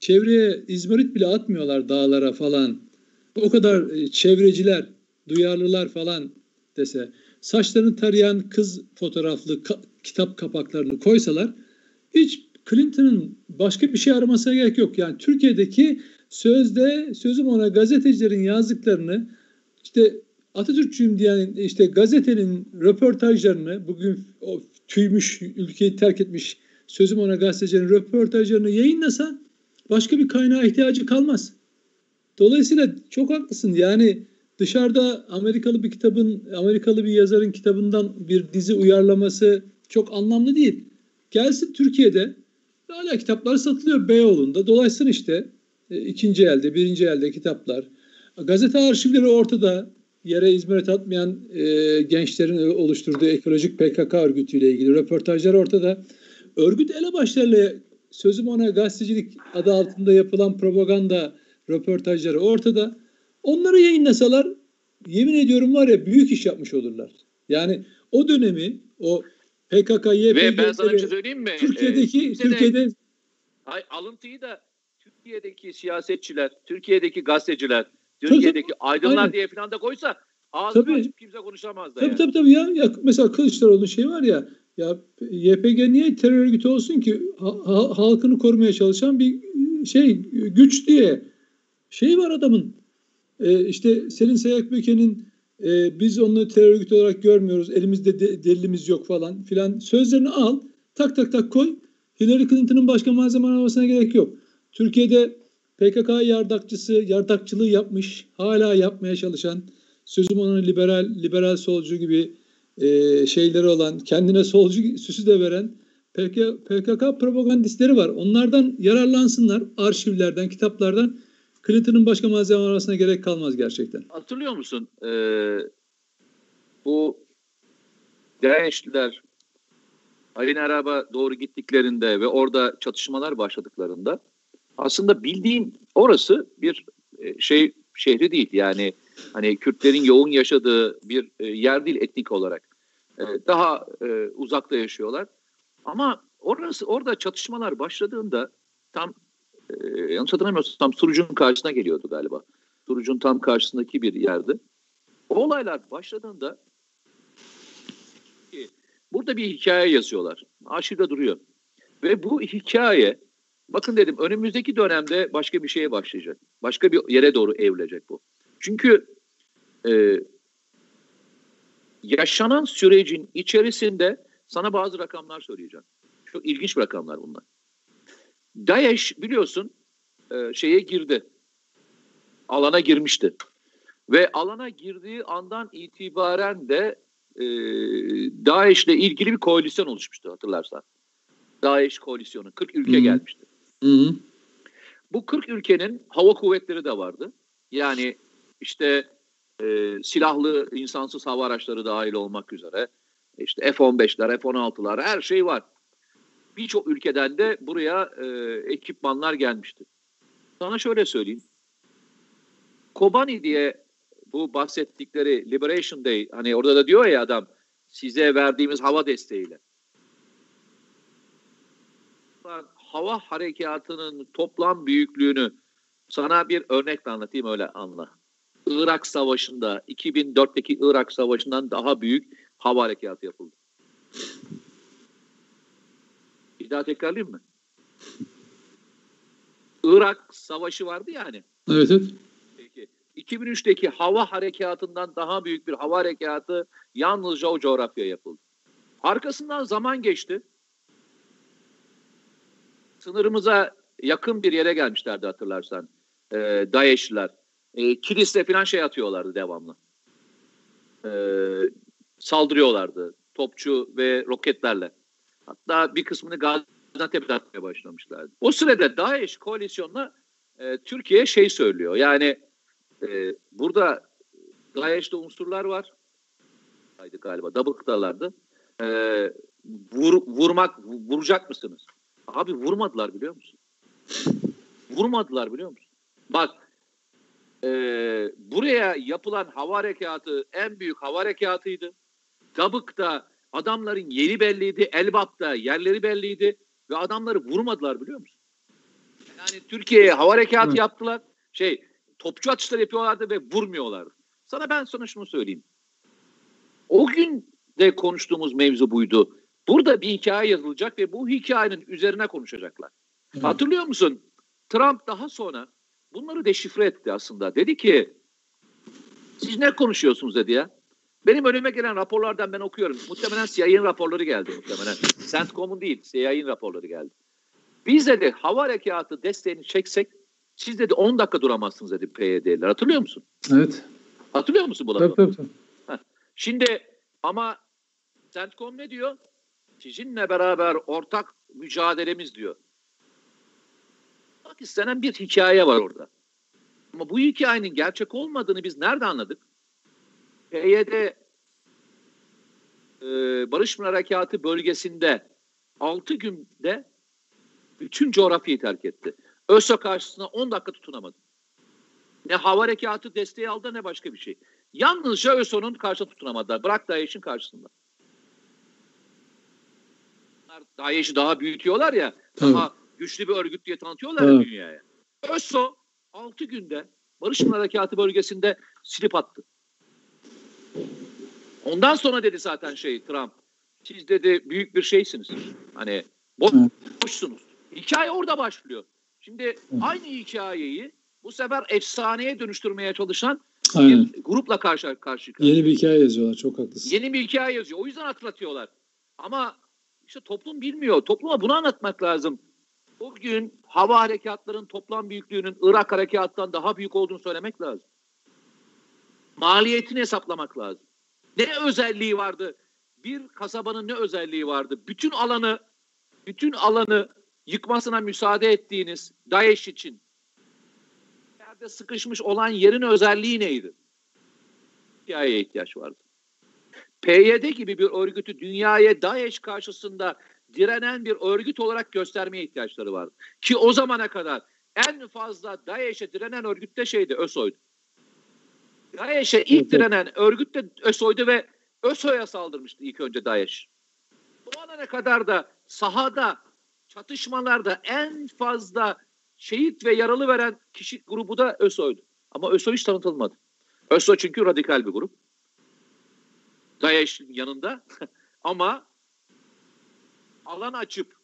çevreye izmarit bile atmıyorlar dağlara falan. o kadar e, çevreciler, duyarlılar falan dese, saçlarını tarayan kız fotoğraflı ka- kitap kapaklarını koysalar hiç Clinton'ın başka bir şey aramasına gerek yok. Yani Türkiye'deki sözde sözüm ona gazetecilerin yazdıklarını işte Atatürkçüyüm diyen işte gazetenin röportajlarını bugün o tüymüş ülkeyi terk etmiş sözüm ona gazetecilerin röportajlarını yayınlasa başka bir kaynağa ihtiyacı kalmaz. Dolayısıyla çok haklısın. Yani dışarıda Amerikalı bir kitabın, Amerikalı bir yazarın kitabından bir dizi uyarlaması çok anlamlı değil. Gelsin Türkiye'de hala kitaplar satılıyor Beyoğlu'nda. Dolayısıyla işte ikinci elde, birinci elde kitaplar. Gazete arşivleri ortada. Yere İzmir'e atmayan e, gençlerin oluşturduğu ekolojik PKK örgütüyle ilgili röportajlar ortada. Örgüt elebaşlarıyla sözüm ona gazetecilik adı altında yapılan propaganda röportajları ortada. Onları yayınlasalar yemin ediyorum var ya büyük iş yapmış olurlar. Yani o dönemi o PKK, YPG Ve ben sana bir şey söyleyeyim mi? Türkiye'deki ee, Türkiye'de Ay, alıntıyı da Türkiye'deki siyasetçiler, Türkiye'deki gazeteciler, Türkiye'deki tabii, aydınlar aynen. diye falan da koysa ağzını tabii. açıp kimse konuşamaz da. Tabii yani. tabii tabii ya. ya mesela Kılıçdaroğlu şey var ya ya YPG niye terör örgütü olsun ki ha, halkını korumaya çalışan bir şey güç diye şey var adamın e, işte Selin Sayak Böke'nin e, biz onu terör örgütü olarak görmüyoruz elimizde de, delilimiz yok falan filan sözlerini al tak tak tak koy Hillary Clinton'ın başka malzeme aramasına gerek yok. Türkiye'de PKK yardakçısı, yardakçılığı yapmış, hala yapmaya çalışan, sözüm onun liberal, liberal solcu gibi e, şeyleri olan, kendine solcu süsü de veren PKK, propagandistleri var. Onlardan yararlansınlar, arşivlerden, kitaplardan. Clinton'ın başka malzeme arasına gerek kalmaz gerçekten. Hatırlıyor musun? Ee, bu DAEŞ'liler Ayn Arab'a doğru gittiklerinde ve orada çatışmalar başladıklarında aslında bildiğin orası bir e, şey şehri değil. Yani hani Kürtlerin yoğun yaşadığı bir e, yer değil etnik olarak. E, daha uzakta yaşıyorlar. Ama orası orada çatışmalar başladığında tam yanlış hatırlamıyorsam Suruc'un karşısına geliyordu galiba. Suruc'un tam karşısındaki bir yerdi. O olaylar başladığında burada bir hikaye yazıyorlar. Arşivde duruyor. Ve bu hikaye Bakın dedim önümüzdeki dönemde başka bir şeye başlayacak. Başka bir yere doğru evrilecek bu. Çünkü e, yaşanan sürecin içerisinde sana bazı rakamlar söyleyeceğim. Çok ilginç rakamlar bunlar. DAEŞ biliyorsun e, şeye girdi. Alana girmişti. Ve alana girdiği andan itibaren de e, DAEŞ'le ilgili bir koalisyon oluşmuştu hatırlarsan. DAEŞ koalisyonu 40 ülke hmm. gelmişti. Hı hı. Bu 40 ülkenin hava kuvvetleri de vardı. Yani işte e, silahlı insansız hava araçları dahil olmak üzere işte F-15'ler, F-16'lar her şey var. Birçok ülkeden de buraya e, ekipmanlar gelmişti. Sana şöyle söyleyeyim. Kobani diye bu bahsettikleri Liberation Day hani orada da diyor ya adam size verdiğimiz hava desteğiyle hava harekatının toplam büyüklüğünü sana bir örnekle anlatayım öyle anla. Irak Savaşı'nda 2004'teki Irak Savaşı'ndan daha büyük hava harekatı yapıldı. Bir daha tekrarlayayım mı? Irak Savaşı vardı yani. Evet, evet. Peki. 2003'teki hava harekatından daha büyük bir hava harekatı yalnızca o coğrafya yapıldı. Arkasından zaman geçti sınırımıza yakın bir yere gelmişlerdi hatırlarsan. E, DAEŞ'liler. E, kilisle falan şey atıyorlardı devamlı. E, saldırıyorlardı. Topçu ve roketlerle. Hatta bir kısmını Gaziantep'te atmaya başlamışlardı. O sırada DAEŞ koalisyonuna e, Türkiye şey söylüyor. Yani e, burada DAEŞ'te unsurlar var. Haydi galiba. Dabıktalardı. E, vur, vurmak, vuracak mısınız? Abi vurmadılar biliyor musun? vurmadılar biliyor musun? Bak e, buraya yapılan hava harekatı en büyük hava harekatıydı. Dabık'ta adamların yeri belliydi. Elbap'ta yerleri belliydi. Ve adamları vurmadılar biliyor musun? Yani Türkiye'ye hava harekatı Hı. yaptılar. Şey topçu atışları yapıyorlardı ve vurmuyorlardı. Sana ben sana şunu söyleyeyim. O gün de konuştuğumuz mevzu buydu. Burada bir hikaye yazılacak ve bu hikayenin üzerine konuşacaklar. Evet. Hatırlıyor musun? Trump daha sonra bunları deşifre etti aslında. Dedi ki siz ne konuşuyorsunuz dedi ya. Benim önüme gelen raporlardan ben okuyorum. Muhtemelen CIA'nin raporları geldi muhtemelen. CENTCOM'un değil, CIA'nin raporları geldi. Biz dedi hava harekatı desteğini çeksek siz dedi 10 dakika duramazsınız dedi PYD'ler. Hatırlıyor musun? Evet. Hatırlıyor musun bu lafı? Tabii. tabii. Şimdi ama CENTCOM ne diyor? Sizinle beraber ortak mücadelemiz diyor. Bak istenen bir hikaye var orada. Ama bu hikayenin gerçek olmadığını biz nerede anladık? PYD e, Barış Harekatı bölgesinde 6 günde bütün coğrafyayı terk etti. ÖSO karşısında 10 dakika tutunamadı. Ne hava harekatı desteği aldı ne başka bir şey. Yalnızca ÖSO'nun karşısında tutunamadılar. Bırak DAEŞ'in karşısında. DAEŞ'i daha büyütüyorlar ya. Tabii. Daha güçlü bir örgüt diye tanıtıyorlar evet. dünyaya. ÖSO 6 günde Barış Harekatı bölgesinde silip attı. Ondan sonra dedi zaten şey Trump. Siz dedi büyük bir şeysiniz. Hani boş, boşsunuz. Hikaye orada başlıyor. Şimdi aynı hikayeyi bu sefer efsaneye dönüştürmeye çalışan Aynen. bir grupla karşı karşı. Yeni bir hikaye yazıyorlar. Çok haklısın. Yeni bir hikaye yazıyor. O yüzden hatırlatıyorlar. Ama işte toplum bilmiyor. Topluma bunu anlatmak lazım. Bugün hava harekatlarının toplam büyüklüğünün Irak harekatından daha büyük olduğunu söylemek lazım. Maliyetini hesaplamak lazım. Ne özelliği vardı? Bir kasabanın ne özelliği vardı? Bütün alanı bütün alanı yıkmasına müsaade ettiğiniz DAEŞ için yerde sıkışmış olan yerin özelliği neydi? Hikayeye ihtiyaç vardı. PYD gibi bir örgütü dünyaya DAEŞ karşısında direnen bir örgüt olarak göstermeye ihtiyaçları vardı. Ki o zamana kadar en fazla DAEŞ'e direnen örgüt de şeydi, ÖSO'ydu. DAEŞ'e ilk direnen örgüt de ÖSO'ydu ve ÖSO'ya saldırmıştı ilk önce DAEŞ. O ana kadar da sahada çatışmalarda en fazla şehit ve yaralı veren kişi grubu da ÖSO'ydu. Ama ÖSO hiç tanıtılmadı. ÖSO çünkü radikal bir grup. DAEŞ'in yanında ama alan açıp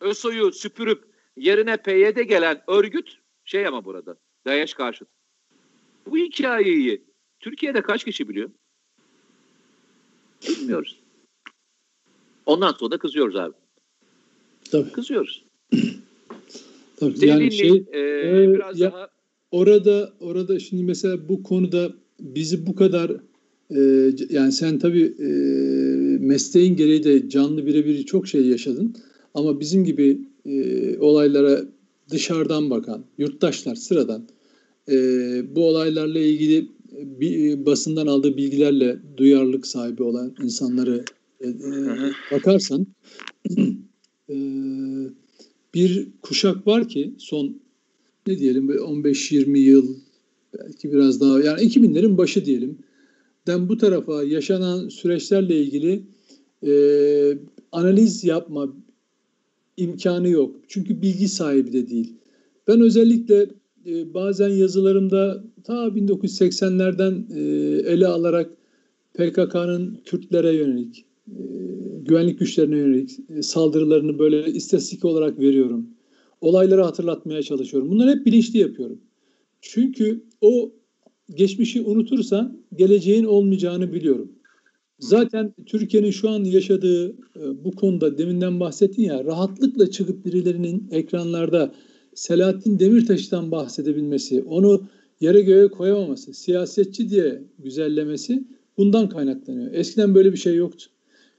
ÖSO'yu süpürüp yerine PYD gelen örgüt şey ama burada DAEŞ karşıtı. Bu hikayeyi Türkiye'de kaç kişi biliyor? Bilmiyoruz. Ondan sonra da kızıyoruz abi. Tabii. Kızıyoruz. Tabii Senin yani şey e, e, biraz ya, daha orada orada şimdi mesela bu konuda bizi bu kadar e, yani sen tabii e, mesleğin gereği de canlı birebir çok şey yaşadın ama bizim gibi e, olaylara dışarıdan bakan yurttaşlar sıradan e, bu olaylarla ilgili bir, basından aldığı bilgilerle duyarlılık sahibi olan insanları e, e, bakarsan e, bir kuşak var ki son ne diyelim 15-20 yıl belki biraz daha yani 2000'lerin başı diyelim. Den bu tarafa yaşanan süreçlerle ilgili e, analiz yapma imkanı yok. Çünkü bilgi sahibi de değil. Ben özellikle e, bazen yazılarımda ta 1980'lerden e, ele alarak PKK'nın Kürtlere yönelik, e, güvenlik güçlerine yönelik e, saldırılarını böyle istatistik olarak veriyorum. Olayları hatırlatmaya çalışıyorum. Bunları hep bilinçli yapıyorum. Çünkü o geçmişi unutursan geleceğin olmayacağını biliyorum. Zaten Türkiye'nin şu an yaşadığı e, bu konuda deminden bahsettin ya rahatlıkla çıkıp birilerinin ekranlarda Selahattin Demirtaş'tan bahsedebilmesi, onu yere göğe koyamaması, siyasetçi diye güzellemesi bundan kaynaklanıyor. Eskiden böyle bir şey yoktu.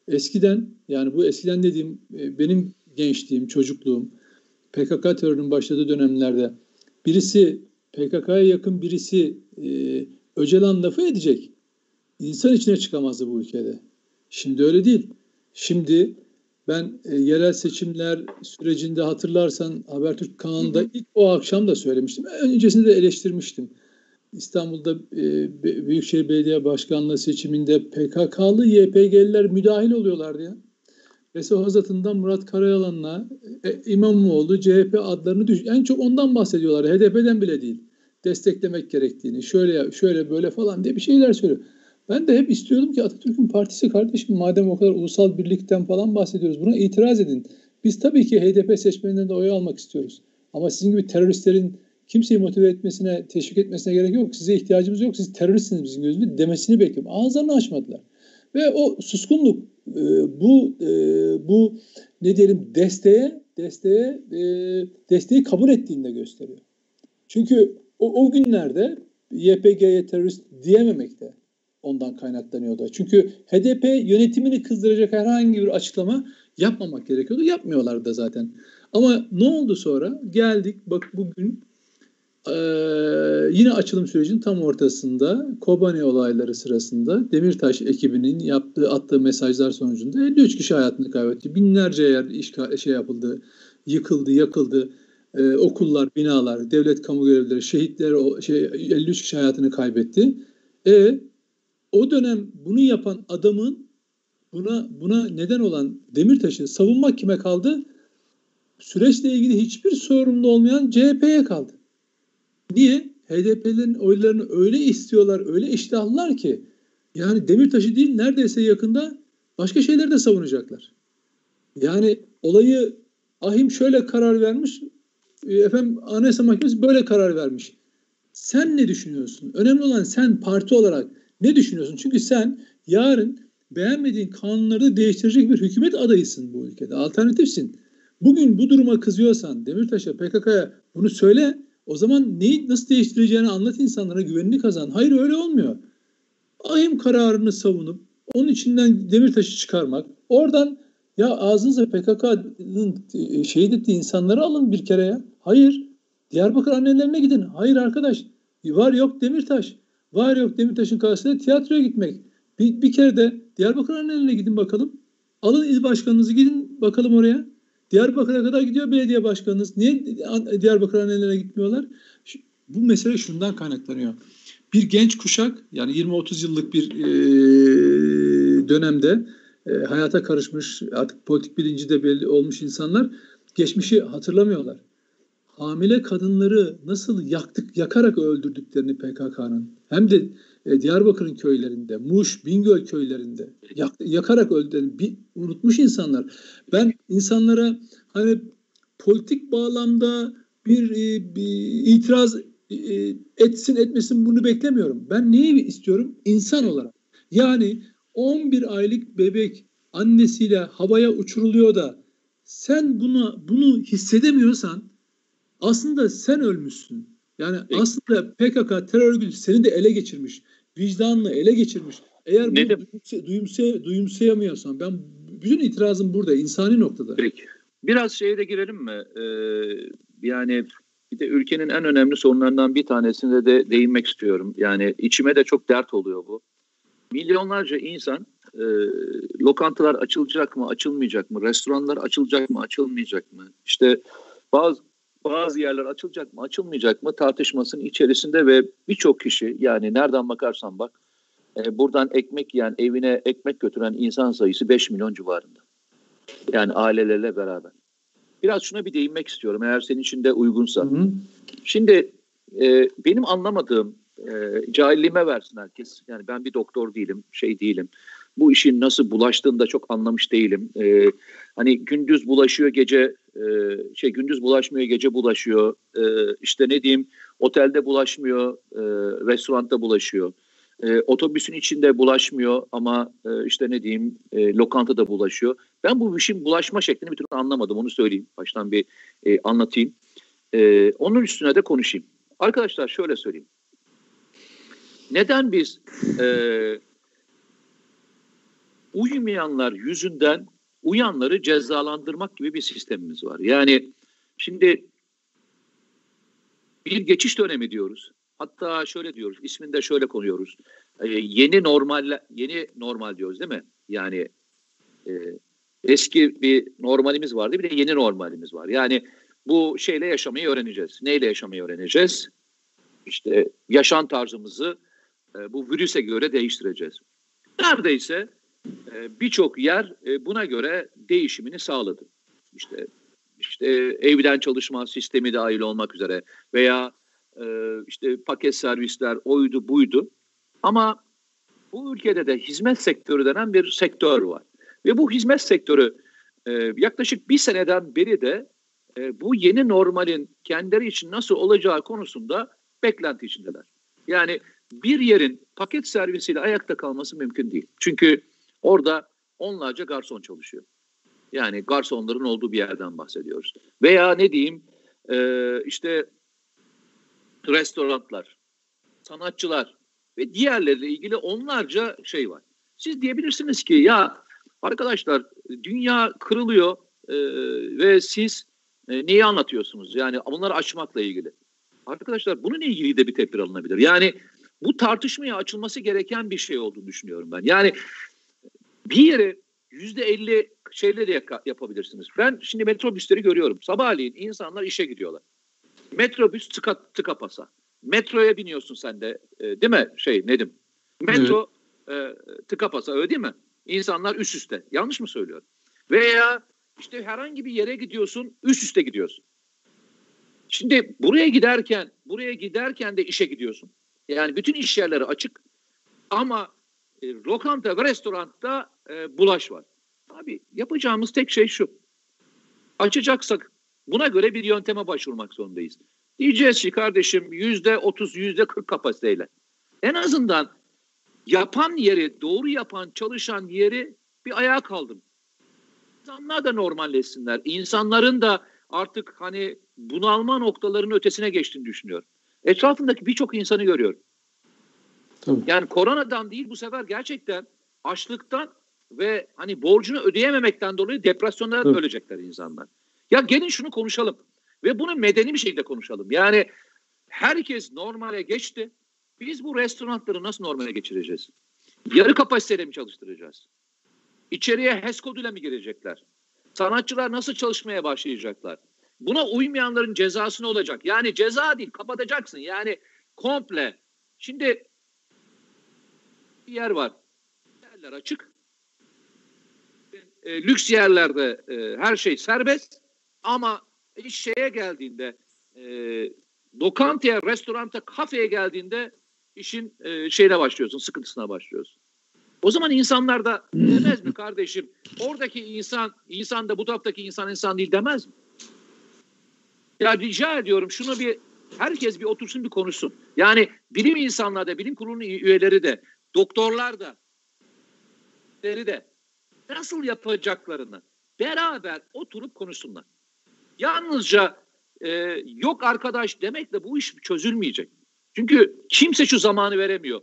Eskiden yani bu eskiden dediğim e, benim gençliğim, çocukluğum PKK terörünün başladığı dönemlerde birisi PKK'ya yakın birisi e, Öcalan lafı edecek. İnsan içine çıkamazdı bu ülkede. Şimdi öyle değil. Şimdi ben e, yerel seçimler sürecinde hatırlarsan Habertürk kanalında ilk o akşam da söylemiştim. Öncesinde de eleştirmiştim. İstanbul'da e, Büyükşehir Belediye Başkanlığı seçiminde PKK'lı YPG'liler müdahil oluyorlardı ya. Resul Hazat'ından Murat Karayalan'la e, İmamoğlu, CHP adlarını düş en çok ondan bahsediyorlar. HDP'den bile değil. Desteklemek gerektiğini, şöyle şöyle böyle falan diye bir şeyler söylüyor. Ben de hep istiyordum ki Atatürk'ün partisi kardeşim madem o kadar ulusal birlikten falan bahsediyoruz buna itiraz edin. Biz tabii ki HDP seçmeninden de oy almak istiyoruz. Ama sizin gibi teröristlerin kimseyi motive etmesine, teşvik etmesine gerek yok. Size ihtiyacımız yok. Siz teröristsiniz bizim gözümüzde demesini bekliyorum. Ağızlarını açmadılar. Ve o suskunluk e, bu e, bu ne diyelim desteğe desteğe e, desteği kabul ettiğini de gösteriyor. Çünkü o, o günlerde YPG'ye terörist diyememekte ondan kaynaklanıyordu. Çünkü HDP yönetimini kızdıracak herhangi bir açıklama yapmamak gerekiyordu. Yapmıyorlardı da zaten. Ama ne oldu sonra? Geldik bak bugün ee, yine açılım sürecinin tam ortasında Kobani olayları sırasında Demirtaş ekibinin yaptığı attığı mesajlar sonucunda 53 kişi hayatını kaybetti. Binlerce yer iş şey yapıldı, yıkıldı, yakıldı. Ee, okullar, binalar, devlet kamu görevlileri, şehitler o şey 53 kişi hayatını kaybetti. E o dönem bunu yapan adamın buna buna neden olan Demirtaş'ı savunmak kime kaldı? Süreçle ilgili hiçbir sorumlu olmayan CHP'ye kaldı. Niye? HDP'lerin oylarını öyle istiyorlar, öyle iştahlılar ki yani Demirtaş'ı değil neredeyse yakında başka şeyleri de savunacaklar. Yani olayı Ahim şöyle karar vermiş, e, efendim Anayasa Mahkemesi böyle karar vermiş. Sen ne düşünüyorsun? Önemli olan sen parti olarak ne düşünüyorsun? Çünkü sen yarın beğenmediğin kanunları değiştirecek bir hükümet adayısın bu ülkede. Alternatifsin. Bugün bu duruma kızıyorsan Demirtaş'a, PKK'ya bunu söyle. O zaman neyi nasıl değiştireceğini anlat insanlara güvenini kazan. Hayır öyle olmuyor. Ahim kararını savunup onun içinden Demirtaş'ı çıkarmak. Oradan ya ağzınıza PKK'nın e, şehit ettiği insanları alın bir kere ya. Hayır. Diyarbakır annelerine gidin. Hayır arkadaş. Var yok Demirtaş. Var yok Demirtaş'ın karşısında tiyatroya gitmek. Bir, bir kere de Diyarbakır annelerine gidin bakalım. Alın il başkanınızı gidin bakalım oraya. Diyarbakır'a kadar gidiyor belediye başkanınız. Niye Diyarbakır annelerine gitmiyorlar? Bu mesele şundan kaynaklanıyor. Bir genç kuşak yani 20-30 yıllık bir e, dönemde e, hayata karışmış artık politik bilinci de belli olmuş insanlar geçmişi hatırlamıyorlar. Hamile kadınları nasıl yaktık, yakarak öldürdüklerini PKK'nın hem de e, Diyarbakır'ın köylerinde, Muş, Bingöl köylerinde yak, yakarak öldüğünü bir, unutmuş insanlar. Ben insanlara hani politik bağlamda bir, e, bir itiraz e, etsin etmesin bunu beklemiyorum. Ben neyi istiyorum? İnsan olarak. Yani 11 aylık bebek annesiyle havaya uçuruluyor da sen bunu bunu hissedemiyorsan aslında sen ölmüşsün. Yani Peki. aslında PKK terör örgütü seni de ele geçirmiş. Vicdanını ele geçirmiş. Eğer bunu duyumsay, duyumsay, duyumsayamıyorsan ben bütün itirazım burada insani noktada. Peki. Biraz şeye de girelim mi? Ee, yani bir de ülkenin en önemli sorunlarından bir tanesine de değinmek istiyorum. Yani içime de çok dert oluyor bu. Milyonlarca insan e, lokantalar açılacak mı, açılmayacak mı? Restoranlar açılacak mı, açılmayacak mı? İşte bazı bazı yerler açılacak mı, açılmayacak mı tartışmasının içerisinde ve birçok kişi yani nereden bakarsan bak e, buradan ekmek yiyen, evine ekmek götüren insan sayısı 5 milyon civarında. Yani ailelerle beraber. Biraz şuna bir değinmek istiyorum eğer senin için de uygunsa. Hı hı. Şimdi e, benim anlamadığım e, cahilliğime versin herkes. Yani ben bir doktor değilim, şey değilim. Bu işin nasıl bulaştığını da çok anlamış değilim. E, hani gündüz bulaşıyor, gece e, şey gündüz bulaşmıyor, gece bulaşıyor. E, işte ne diyeyim, otelde bulaşmıyor, e, restoranda bulaşıyor. E, otobüsün içinde bulaşmıyor ama e, işte ne diyeyim e, lokantada bulaşıyor. Ben bu işin bulaşma şeklini bir türlü anlamadım onu söyleyeyim. Baştan bir e, anlatayım. E, onun üstüne de konuşayım. Arkadaşlar şöyle söyleyeyim. Neden biz e, uymayanlar yüzünden uyanları cezalandırmak gibi bir sistemimiz var. Yani şimdi bir geçiş dönemi diyoruz. Hatta şöyle diyoruz, isminde şöyle konuyoruz. Ee, yeni normal yeni normal diyoruz değil mi? Yani e, eski bir normalimiz vardı, bir de yeni normalimiz var. Yani bu şeyle yaşamayı öğreneceğiz. Neyle yaşamayı öğreneceğiz? İşte yaşam tarzımızı e, bu virüse göre değiştireceğiz. Neredeyse birçok yer e, buna göre değişimini sağladı. İşte işte evden çalışma sistemi dahil olmak üzere veya e, işte paket servisler oydu buydu. Ama bu ülkede de hizmet sektörü denen bir sektör var. Ve bu hizmet sektörü e, yaklaşık bir seneden beri de bu yeni normalin kendileri için nasıl olacağı konusunda beklenti içindeler. Yani bir yerin paket servisiyle ayakta kalması mümkün değil. Çünkü orada onlarca garson çalışıyor. Yani garsonların olduğu bir yerden bahsediyoruz. Veya ne diyeyim e, işte restoranlar, sanatçılar ve diğerleriyle ilgili onlarca şey var. Siz diyebilirsiniz ki ya arkadaşlar dünya kırılıyor e, ve siz e, neyi anlatıyorsunuz? Yani bunları açmakla ilgili. Arkadaşlar bununla ilgili de bir tedbir alınabilir. Yani bu tartışmaya açılması gereken bir şey olduğunu düşünüyorum ben. Yani bir yere yüzde elli şeyle de yapabilirsiniz. Ben şimdi metrobüsleri görüyorum. Sabahleyin insanlar işe gidiyorlar. Metrobüs tıka, tıka pasa. Metroya biniyorsun sen de e, değil mi şey Nedim? Metro evet. e, tıka pasa öyle değil mi? İnsanlar üst üste. Yanlış mı söylüyorum? Veya işte herhangi bir yere gidiyorsun üst üste gidiyorsun. Şimdi buraya giderken buraya giderken de işe gidiyorsun. Yani bütün iş yerleri açık ama e, lokanta ve restoranda e, bulaş var. Abi yapacağımız tek şey şu. Açacaksak buna göre bir yönteme başvurmak zorundayız. Diyeceğiz ki kardeşim yüzde otuz, yüzde kırk kapasiteyle. En azından yapan yeri, doğru yapan, çalışan yeri bir ayağa kaldım. İnsanlar da normalleşsinler. İnsanların da artık hani bunalma noktalarının ötesine geçtiğini düşünüyorum. Etrafındaki birçok insanı görüyorum. Tabii. Yani koronadan değil bu sefer gerçekten açlıktan ve hani borcunu ödeyememekten dolayı depresyonlara Tabii. ölecekler insanlar. Ya gelin şunu konuşalım ve bunu medeni bir şekilde konuşalım. Yani herkes normale geçti. Biz bu restoranları nasıl normale geçireceğiz? Yarı kapasiteyle mi çalıştıracağız? İçeriye HES koduyla mı girecekler? Sanatçılar nasıl çalışmaya başlayacaklar? Buna uymayanların cezası ne olacak? Yani ceza değil, kapatacaksın. Yani komple. Şimdi bir yer var. Yerler açık. E, lüks yerlerde e, her şey serbest. Ama iş şeye geldiğinde e, lokantaya, restoranta, kafeye geldiğinde işin e, şeyine başlıyorsun, sıkıntısına başlıyorsun. O zaman insanlar da demez mi kardeşim? Oradaki insan, insan da bu taraftaki insan insan değil demez mi? Ya rica ediyorum şunu bir herkes bir otursun bir konuşsun. Yani bilim insanları da, bilim kurulunun üyeleri de, doktorlar da, de nasıl yapacaklarını beraber oturup konuşsunlar. Yalnızca e, yok arkadaş demekle bu iş çözülmeyecek. Çünkü kimse şu zamanı veremiyor.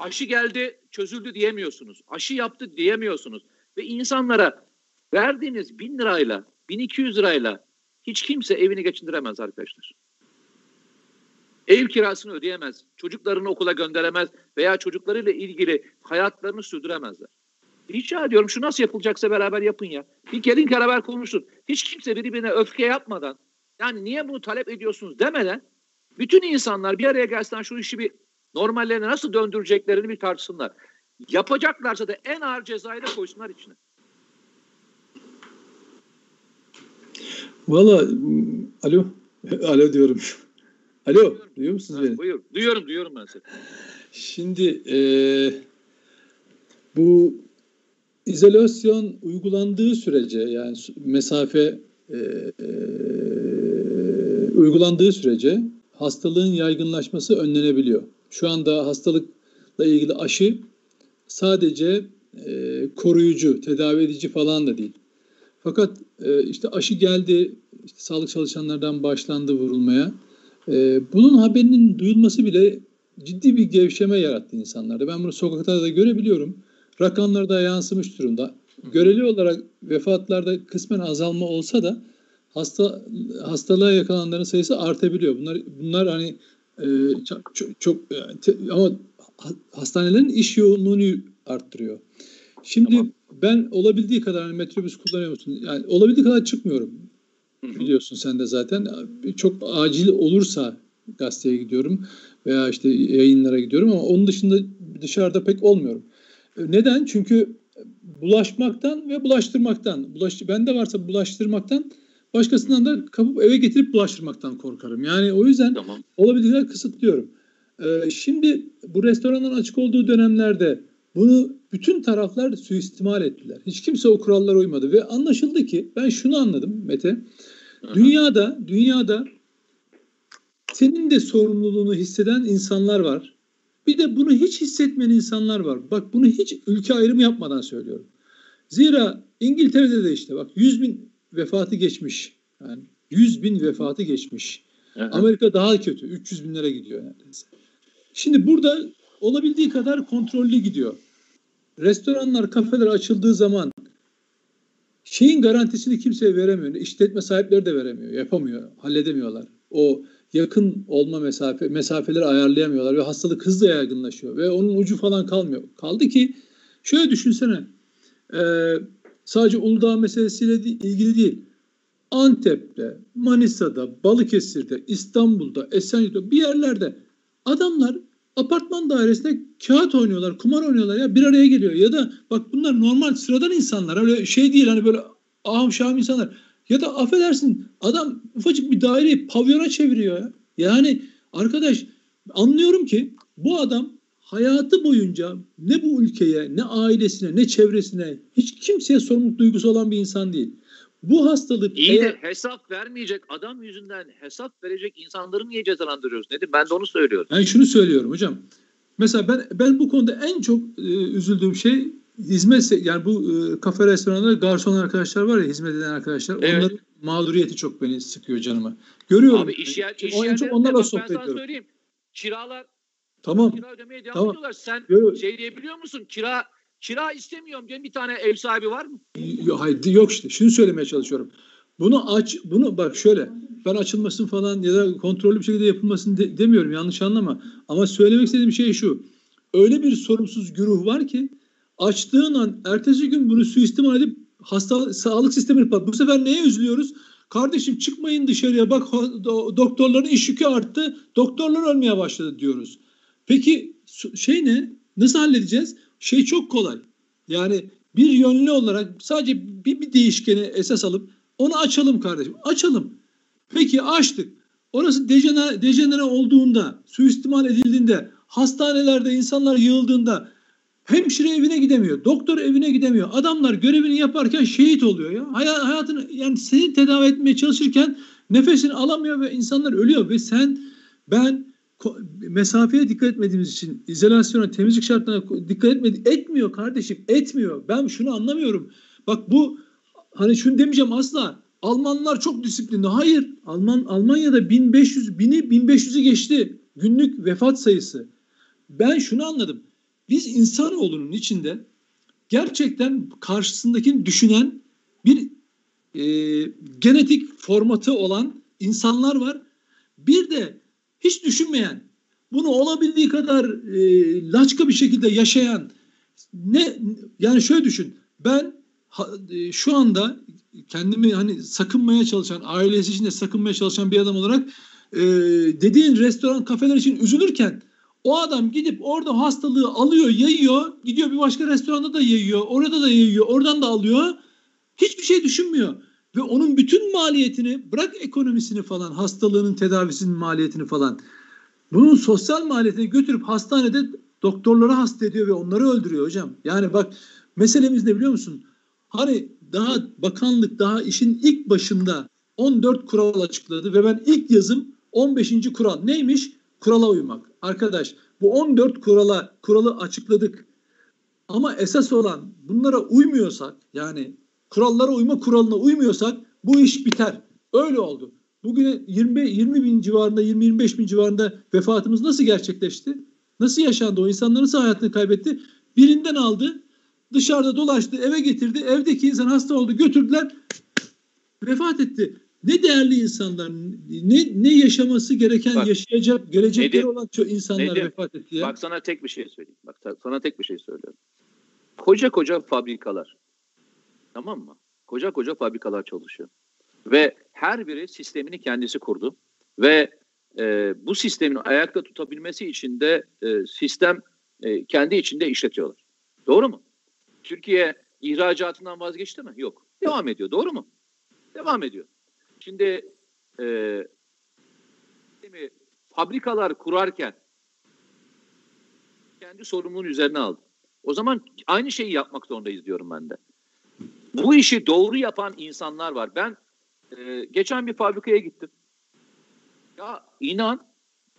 Aşı geldi çözüldü diyemiyorsunuz. Aşı yaptı diyemiyorsunuz. Ve insanlara verdiğiniz bin lirayla, bin iki yüz lirayla hiç kimse evini geçindiremez arkadaşlar. Ev kirasını ödeyemez, çocuklarını okula gönderemez veya çocuklarıyla ilgili hayatlarını sürdüremezler. Rica ediyorum şu nasıl yapılacaksa beraber yapın ya. Bir gelin beraber konuşun. Hiç kimse birbirine öfke yapmadan yani niye bunu talep ediyorsunuz demeden bütün insanlar bir araya gelsinler şu işi bir normallerine nasıl döndüreceklerini bir tartışsınlar. Yapacaklarsa da en ağır cezayı da koysunlar içine. Valla alo alo diyorum. Alo duyuyorum. duyuyor musunuz ha, beni? Buyur. Duyuyorum duyuyorum ben seni. Şimdi e, bu izolasyon uygulandığı sürece yani mesafe e, e, uygulandığı sürece hastalığın yaygınlaşması önlenebiliyor. Şu anda hastalıkla ilgili aşı sadece e, koruyucu, tedavi edici falan da değil. Fakat e, işte aşı geldi, işte sağlık çalışanlardan başlandı vurulmaya. E, bunun haberinin duyulması bile ciddi bir gevşeme yarattı insanlarda. Ben bunu sokaklarda da görebiliyorum. Rakamlarda yansımış durumda. Göreli olarak vefatlarda kısmen azalma olsa da hasta hastalığa yakalananların sayısı artabiliyor. Bunlar bunlar hani e, çok, çok, çok te, ama hastanelerin iş yoğunluğunu arttırıyor. Şimdi tamam. ben olabildiği kadar hani metrobüs kullanıyor musun? Yani olabildiği kadar çıkmıyorum. Biliyorsun sen de zaten. Çok acil olursa gazeteye gidiyorum veya işte yayınlara gidiyorum ama onun dışında dışarıda pek olmuyorum. Neden? Çünkü bulaşmaktan ve bulaştırmaktan, bulaş, bende varsa bulaştırmaktan başkasından da kapıp eve getirip bulaştırmaktan korkarım. Yani o yüzden tamam. olabildiğince kısıtlıyorum. Ee, şimdi bu restoranların açık olduğu dönemlerde bunu bütün taraflar suistimal ettiler. Hiç kimse o kurallara uymadı ve anlaşıldı ki ben şunu anladım Mete. Dünyada dünyada senin de sorumluluğunu hisseden insanlar var. Bir de bunu hiç hissetmeyen insanlar var. Bak bunu hiç ülke ayrımı yapmadan söylüyorum. Zira İngiltere'de de işte bak 100 bin vefatı geçmiş. Yani 100 bin vefatı geçmiş. Amerika daha kötü. 300 binlere gidiyor neredeyse. Şimdi burada olabildiği kadar kontrollü gidiyor. Restoranlar, kafeler açıldığı zaman şeyin garantisini kimseye veremiyor. İşletme sahipleri de veremiyor. Yapamıyor. Halledemiyorlar. O yakın olma mesafe mesafeleri ayarlayamıyorlar ve hastalık hızla yaygınlaşıyor ve onun ucu falan kalmıyor. Kaldı ki şöyle düşünsene e, sadece Uludağ meselesiyle ilgili değil. Antep'te, Manisa'da, Balıkesir'de, İstanbul'da, Esenyurt'ta bir yerlerde adamlar apartman dairesinde kağıt oynuyorlar, kumar oynuyorlar ya bir araya geliyor. Ya da bak bunlar normal sıradan insanlar. Öyle şey değil hani böyle ahım şahım insanlar. Ya da affedersin adam ufacık bir daireyi pavyona çeviriyor ya. Yani arkadaş anlıyorum ki bu adam hayatı boyunca ne bu ülkeye, ne ailesine, ne çevresine hiç kimseye sorumluluk duygusu olan bir insan değil. Bu hastalık İyi eğer... de hesap vermeyecek adam yüzünden hesap verecek insanları niye cezalandırıyoruz Nedim? Ben de onu söylüyorum. Ben şunu söylüyorum hocam. Mesela ben ben bu konuda en çok e, üzüldüğüm şey hizmet yani bu e, kafe restoranlarda garson arkadaşlar var ya hizmet eden arkadaşlar evet. onların mağduriyeti çok beni sıkıyor canıma. Görüyorum. Abi iş, yer, iş o, en çok onlarla sohbet ediyorum. söyleyeyim. Kiralar Tamam. Kira ödemeye devam tamam. ediyorlar. Sen Görüyorum. şey diyebiliyor musun? Kira kira istemiyorum diye bir tane ev sahibi var mı? Yok, hayır yok işte. Şunu söylemeye çalışıyorum. Bunu aç, bunu bak şöyle. Ben açılmasın falan ya da kontrollü bir şekilde yapılmasın de, demiyorum. Yanlış anlama. Ama söylemek istediğim şey şu. Öyle bir sorumsuz güruh var ki açtığın an ertesi gün bunu suistimal edip hasta sağlık sistemini pat. Bu sefer neye üzülüyoruz? Kardeşim çıkmayın dışarıya bak doktorların iş yükü arttı. Doktorlar ölmeye başladı diyoruz. Peki şey ne? Nasıl halledeceğiz? Şey çok kolay. Yani bir yönlü olarak sadece bir, bir değişkeni esas alıp onu açalım kardeşim. Açalım. Peki açtık. Orası dejenere, dejenere olduğunda, suistimal edildiğinde, hastanelerde insanlar yığıldığında hemşire evine gidemiyor, doktor evine gidemiyor. Adamlar görevini yaparken şehit oluyor ya. hayatını yani seni tedavi etmeye çalışırken nefesini alamıyor ve insanlar ölüyor ve sen ben mesafeye dikkat etmediğimiz için izolasyona, temizlik şartlarına dikkat etmedi etmiyor kardeşim. Etmiyor. Ben şunu anlamıyorum. Bak bu hani şunu demeyeceğim asla. Almanlar çok disiplinli. Hayır. Alman Almanya'da 1500 bini 1500'ü geçti günlük vefat sayısı. Ben şunu anladım. Biz insanoğlunun içinde gerçekten karşısındakini düşünen bir e, genetik formatı olan insanlar var. Bir de hiç düşünmeyen, bunu olabildiği kadar e, laçka bir şekilde yaşayan ne yani şöyle düşün. Ben ha, e, şu anda kendimi hani sakınmaya çalışan, ailesi için de sakınmaya çalışan bir adam olarak e, dediğin restoran, kafeler için üzülürken o adam gidip orada hastalığı alıyor, yayıyor, gidiyor bir başka restoranda da yayıyor, orada da yayıyor, oradan da alıyor. Hiçbir şey düşünmüyor. Ve onun bütün maliyetini bırak ekonomisini falan hastalığının tedavisinin maliyetini falan bunun sosyal maliyetini götürüp hastanede doktorları hasta ediyor ve onları öldürüyor hocam. Yani bak meselemiz ne biliyor musun? Hani daha bakanlık daha işin ilk başında 14 kural açıkladı ve ben ilk yazım 15. kural neymiş? Kurala uymak. Arkadaş bu 14 kurala kuralı açıkladık. Ama esas olan bunlara uymuyorsak yani kurallara uyma kuralına uymuyorsak bu iş biter. Öyle oldu. Bugün 20, 20 bin civarında 20-25 bin civarında vefatımız nasıl gerçekleşti? Nasıl yaşandı? O insanlar nasıl hayatını kaybetti? Birinden aldı, dışarıda dolaştı, eve getirdi. Evdeki insan hasta oldu, götürdüler, vefat etti. Ne değerli insanlar, ne ne yaşaması gereken, bak, yaşayacak, gelecekleri nedir, olan çok insanlar nedir? vefat etti ya. Bak sana tek bir şey söyleyeyim. Bak sana tek bir şey söylüyorum. Koca koca fabrikalar, Tamam mı? Koca koca fabrikalar çalışıyor. Ve her biri sistemini kendisi kurdu. Ve e, bu sistemin ayakta tutabilmesi için de e, sistem e, kendi içinde işletiyorlar. Doğru mu? Türkiye ihracatından vazgeçti mi? Yok. Devam ediyor. Doğru mu? Devam ediyor. Şimdi e, fabrikalar kurarken kendi sorumluluğun üzerine aldı. O zaman aynı şeyi yapmak zorundayız diyorum ben de. Bu işi doğru yapan insanlar var. Ben e, geçen bir fabrikaya gittim. Ya inan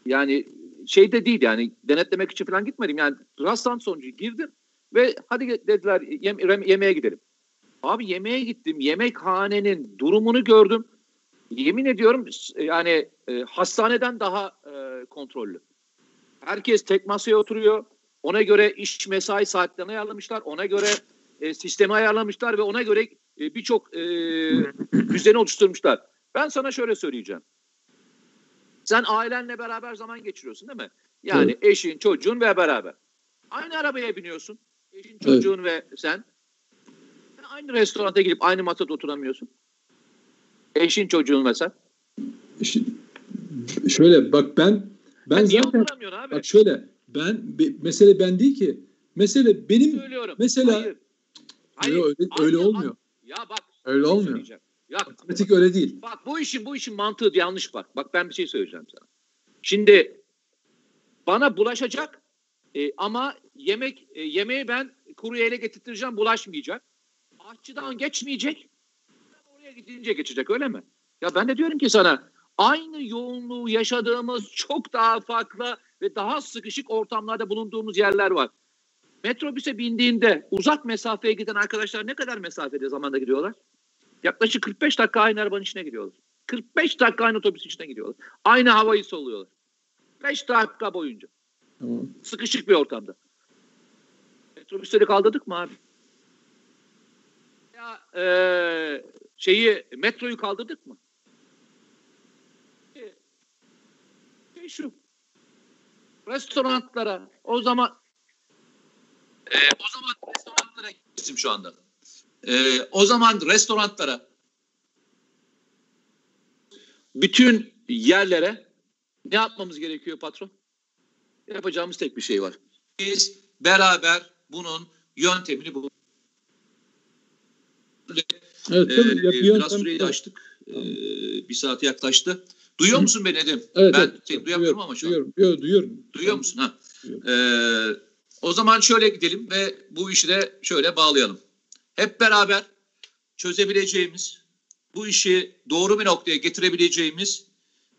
yani şey de değil yani denetlemek için falan gitmedim. Yani rastlantı sonucu girdim ve hadi dediler yem, yemeğe gidelim. Abi yemeğe gittim. Yemekhanenin durumunu gördüm. Yemin ediyorum yani e, hastaneden daha e, kontrollü. Herkes tek masaya oturuyor. Ona göre iş mesai saatlerini ayarlamışlar. Ona göre e, sistemi ayarlamışlar ve ona göre e, birçok e, düzeni oluşturmuşlar. Ben sana şöyle söyleyeceğim. Sen ailenle beraber zaman geçiriyorsun değil mi? Yani evet. eşin, çocuğun ve beraber. Aynı arabaya biniyorsun. Eşin, çocuğun evet. ve sen. Aynı restoranta gidip aynı masada oturamıyorsun. Eşin, çocuğun ve sen. Şöyle bak ben ben ya zaten abi? bak şöyle ben mesele ben değil ki. Mesele benim Söylüyorum. mesela Hayır. Hayır. Öyle, öyle, öyle olmuyor. Ya bak öyle şey olmuyor. Ya, Matematik öyle değil. Bak bu işin bu işin mantığı yanlış bak. Bak ben bir şey söyleyeceğim sana. Şimdi bana bulaşacak e, ama yemek e, yemeği ben kuru ele getirteceğim bulaşmayacak. Aşçıdan geçmeyecek. Oraya gidince geçecek öyle mi? Ya ben de diyorum ki sana aynı yoğunluğu yaşadığımız çok daha farklı ve daha sıkışık ortamlarda bulunduğumuz yerler var. Metrobüse bindiğinde uzak mesafeye giden arkadaşlar ne kadar mesafede zamanda gidiyorlar? Yaklaşık 45 dakika aynı arabanın içine gidiyorlar. 45 dakika aynı otobüsün içine gidiyorlar. Aynı havayı soluyorlar. 5 dakika boyunca. Tamam. Sıkışık bir ortamda. Metrobüsleri kaldırdık mı abi? Ya e, şeyi metroyu kaldırdık mı? Şey şu. Restoranlara o zaman e, o zaman restoranlara gittim şu anda. E, o zaman restoranlara bütün yerlere ne yapmamız gerekiyor patron? Yapacağımız tek bir şey var. Biz beraber bunun yöntemini bu. Evet, ee, biraz yöntem, süreyi evet. açtık. Ee, bir saate yaklaştı. Duyuyor musun beni Edim? Evet, ben evet, seni duyamıyorum ama şu duyuyorum, an. Duyuyorum. Duyuyorum. Duyuyor musun? Ha. Duyuyorum. Ee, o zaman şöyle gidelim ve bu işi de şöyle bağlayalım. Hep beraber çözebileceğimiz, bu işi doğru bir noktaya getirebileceğimiz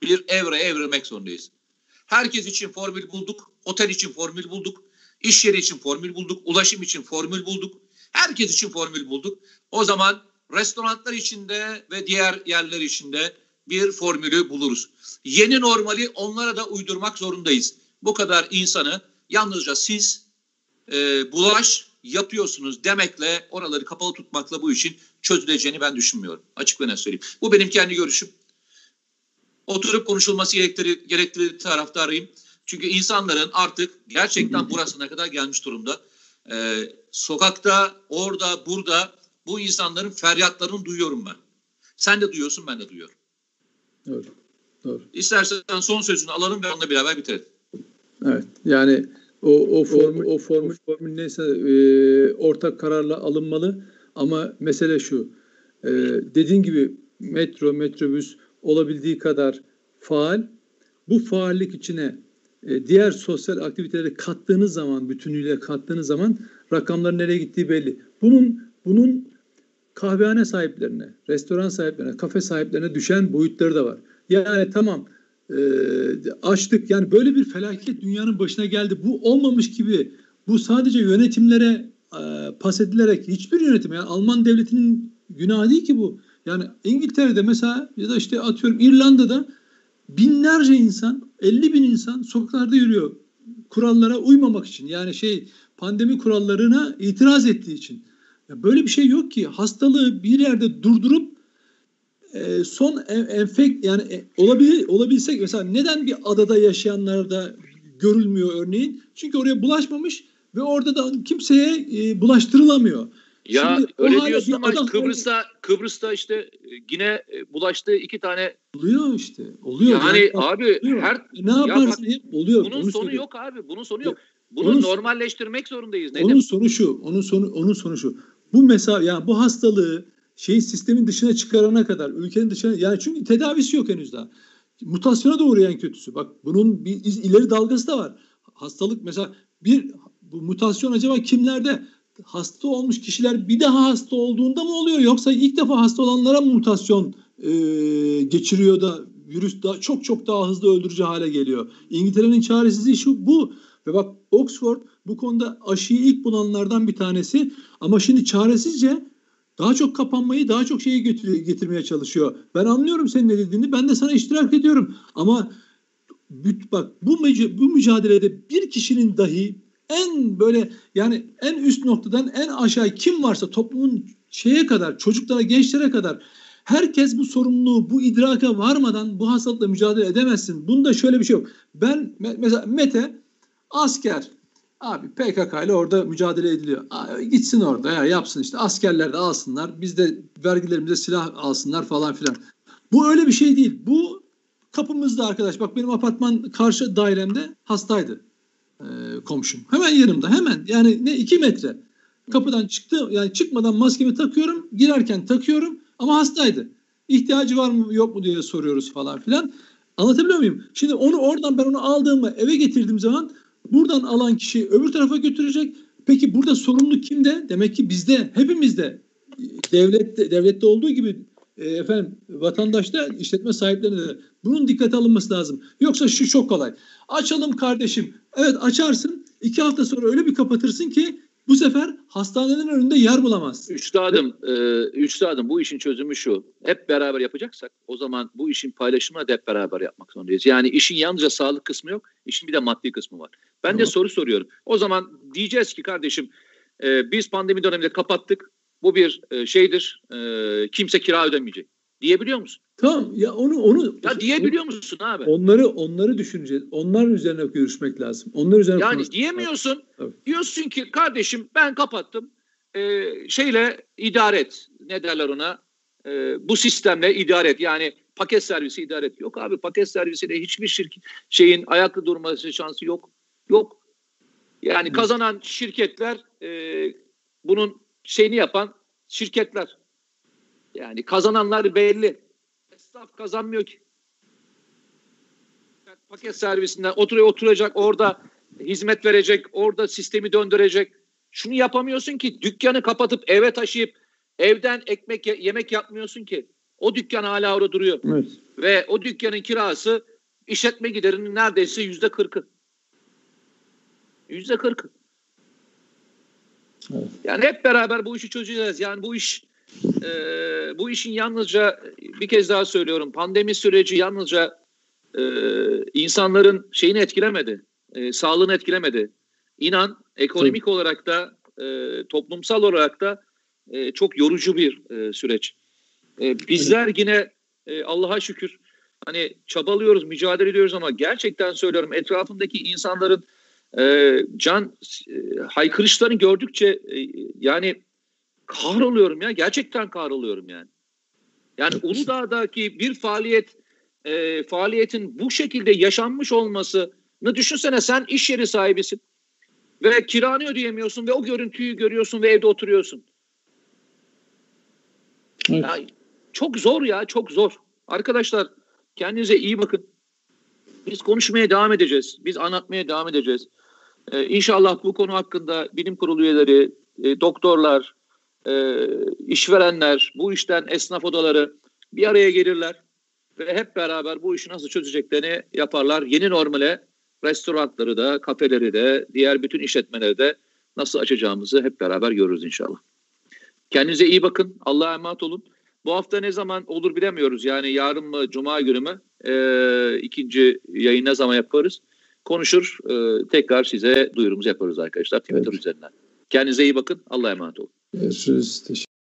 bir evreye evrilmek zorundayız. Herkes için formül bulduk, otel için formül bulduk, iş yeri için formül bulduk, ulaşım için formül bulduk. Herkes için formül bulduk. O zaman restoranlar içinde ve diğer yerler içinde bir formülü buluruz. Yeni normali onlara da uydurmak zorundayız. Bu kadar insanı yalnızca siz e, bulaş yapıyorsunuz demekle oraları kapalı tutmakla bu işin çözüleceğini ben düşünmüyorum. Açık ve net söyleyeyim. Bu benim kendi görüşüm. Oturup konuşulması gerektiği, gerektiği taraftarıyım. Çünkü insanların artık gerçekten burasına kadar gelmiş durumda. Ee, sokakta, orada, burada bu insanların feryatlarını duyuyorum ben. Sen de duyuyorsun, ben de duyuyorum. Doğru. Doğru. İstersen son sözünü alalım ve onunla beraber bitirelim. Evet. Yani o o formül o formül formül neyse e, ortak kararla alınmalı ama mesele şu. E, dediğin gibi metro, metrobüs olabildiği kadar faal. Bu faallik içine e, diğer sosyal aktiviteleri kattığınız zaman, bütünüyle kattığınız zaman rakamların nereye gittiği belli. Bunun bunun kahvehane sahiplerine, restoran sahiplerine, kafe sahiplerine düşen boyutları da var. Yani tamam e, açtık yani böyle bir felaket dünyanın başına geldi. Bu olmamış gibi bu sadece yönetimlere e, pas edilerek hiçbir yönetim yani Alman devletinin günahı değil ki bu. Yani İngiltere'de mesela ya da işte atıyorum İrlanda'da binlerce insan 50 bin insan sokaklarda yürüyor kurallara uymamak için yani şey pandemi kurallarına itiraz ettiği için. Ya böyle bir şey yok ki hastalığı bir yerde durdurup e, son enfek yani e, olabilir olabilsek mesela neden bir adada yaşayanlarda görülmüyor örneğin? Çünkü oraya bulaşmamış ve orada da kimseye e, bulaştırılamıyor. Ya Şimdi öyle diyorsun ama adam Kıbrıs'ta Kıbrıs'ta işte e, yine e, bulaştığı iki tane oluyor işte. Oluyor. Yani, yani abi oluyor. her ne yaparsın ya bak, oluyor. Bunun sonu söyleyeyim. yok abi. Bunun sonu yok. Bunu onun, normalleştirmek zorundayız. Ne onun sonu şu. Onun sonu onun sonu şu. Bu mesela yani bu hastalığı şeyin sistemin dışına çıkarana kadar, ülkenin dışına yani çünkü tedavisi yok henüz daha. Mutasyona doğru en kötüsü. Bak bunun bir ileri dalgası da var. Hastalık mesela bir bu mutasyon acaba kimlerde? Hasta olmuş kişiler bir daha hasta olduğunda mı oluyor yoksa ilk defa hasta olanlara mı mutasyon e, geçiriyor da virüs daha, çok çok daha hızlı öldürücü hale geliyor. İngiltere'nin çaresizliği şu bu ve bak Oxford bu konuda aşıyı ilk bulanlardan bir tanesi ama şimdi çaresizce daha çok kapanmayı, daha çok şeyi getirmeye çalışıyor. Ben anlıyorum senin ne dediğini. Ben de sana iştirak ediyorum. Ama bak bu bu mücadelede bir kişinin dahi en böyle yani en üst noktadan en aşağı kim varsa toplumun şeye kadar, çocuklara, gençlere kadar herkes bu sorumluluğu, bu idraka varmadan bu hastalıkla mücadele edemezsin. Bunda şöyle bir şey yok. Ben me- mesela Mete asker. Abi PKK ile orada mücadele ediliyor. Aa, gitsin orada ya yapsın işte askerler de alsınlar. Biz de vergilerimize silah alsınlar falan filan. Bu öyle bir şey değil. Bu kapımızda arkadaş. Bak benim apartman karşı dairemde hastaydı ee, komşum. Hemen yanımda hemen yani ne iki metre. Kapıdan çıktı yani çıkmadan maskemi takıyorum. Girerken takıyorum ama hastaydı. İhtiyacı var mı yok mu diye soruyoruz falan filan. Anlatabiliyor muyum? Şimdi onu oradan ben onu aldığımı eve getirdiğim zaman buradan alan kişi öbür tarafa götürecek. Peki burada sorumluluk kimde? Demek ki bizde, hepimizde. Devlette, devlette olduğu gibi e, efendim vatandaşta, işletme sahiplerinde de bunun dikkate alınması lazım. Yoksa şu çok kolay. Açalım kardeşim. Evet açarsın. iki hafta sonra öyle bir kapatırsın ki bu sefer hastanelerin önünde yer bulamaz. Üstadım, e, üstadım bu işin çözümü şu. Hep beraber yapacaksak o zaman bu işin paylaşımını da hep beraber yapmak zorundayız. Yani işin yalnızca sağlık kısmı yok, işin bir de maddi kısmı var. Ben de Tamam. soru soruyorum. O zaman diyeceğiz ki kardeşim e, biz pandemi döneminde kapattık. Bu bir e, şeydir. e, kimse kira ödemeyecek. Diyebiliyor musun? Tamam ya onu onu Ya diyebiliyor musun abi? Onları onları düşüneceğiz. Onların üzerine görüşmek lazım. Onlar üzerine Yani lazım. diyemiyorsun. Tabii. Diyorsun ki kardeşim ben kapattım. Ee, şeyle idare et. Ne derler ona? Ee, bu sistemle idare et. Yani paket servisi idare et. Yok abi paket servisiyle hiçbir şirket şeyin ayakta durması şansı yok. Yok. Yani kazanan şirketler e, bunun şeyini yapan şirketler. Yani kazananlar belli. Esnaf kazanmıyor ki. Paket servisinden oturuyor oturacak orada hizmet verecek, orada sistemi döndürecek. Şunu yapamıyorsun ki dükkanı kapatıp eve taşıyıp evden ekmek ye- yemek yapmıyorsun ki. O dükkan hala orada duruyor Evet. ve o dükkanın kirası işletme giderinin neredeyse yüzde kırkı. Yüzde kırkı. Evet. Yani hep beraber bu işi çözeceğiz. Yani bu iş e, bu işin yalnızca bir kez daha söylüyorum pandemi süreci yalnızca e, insanların şeyini etkilemedi. E, sağlığını etkilemedi. İnan ekonomik olarak da e, toplumsal olarak da e, çok yorucu bir e, süreç. E, bizler yine e, Allah'a şükür hani çabalıyoruz, mücadele ediyoruz ama gerçekten söylüyorum etrafındaki insanların e, can e, haykırışlarını gördükçe e, yani kahroluyorum ya gerçekten kahroluyorum yani. Yani Uludağ'daki bir faaliyet e, faaliyetin bu şekilde yaşanmış olmasını düşünsene sen iş yeri sahibisin ve kiranı ödeyemiyorsun ve o görüntüyü görüyorsun ve evde oturuyorsun. Evet. Ya, çok zor ya çok zor. Arkadaşlar kendinize iyi bakın. Biz konuşmaya devam edeceğiz. Biz anlatmaya devam edeceğiz. Ee, inşallah bu konu hakkında bilim kurulu üyeleri, e, doktorlar, e, işverenler, bu işten esnaf odaları bir araya gelirler ve hep beraber bu işi nasıl çözeceklerini yaparlar. Yeni normale restoranları da, kafeleri de, diğer bütün işletmeleri de nasıl açacağımızı hep beraber görürüz inşallah. Kendinize iyi bakın. Allah'a emanet olun. Bu hafta ne zaman olur bilemiyoruz. Yani yarın mı, cuma günü mü? Ee, ikinci yayın ne zaman yaparız? Konuşur, e, tekrar size duyurumuzu yaparız arkadaşlar Twitter Evet. üzerinden. Kendinize iyi bakın. Allah'a emanet olun. Görüşürüz. Teşekkür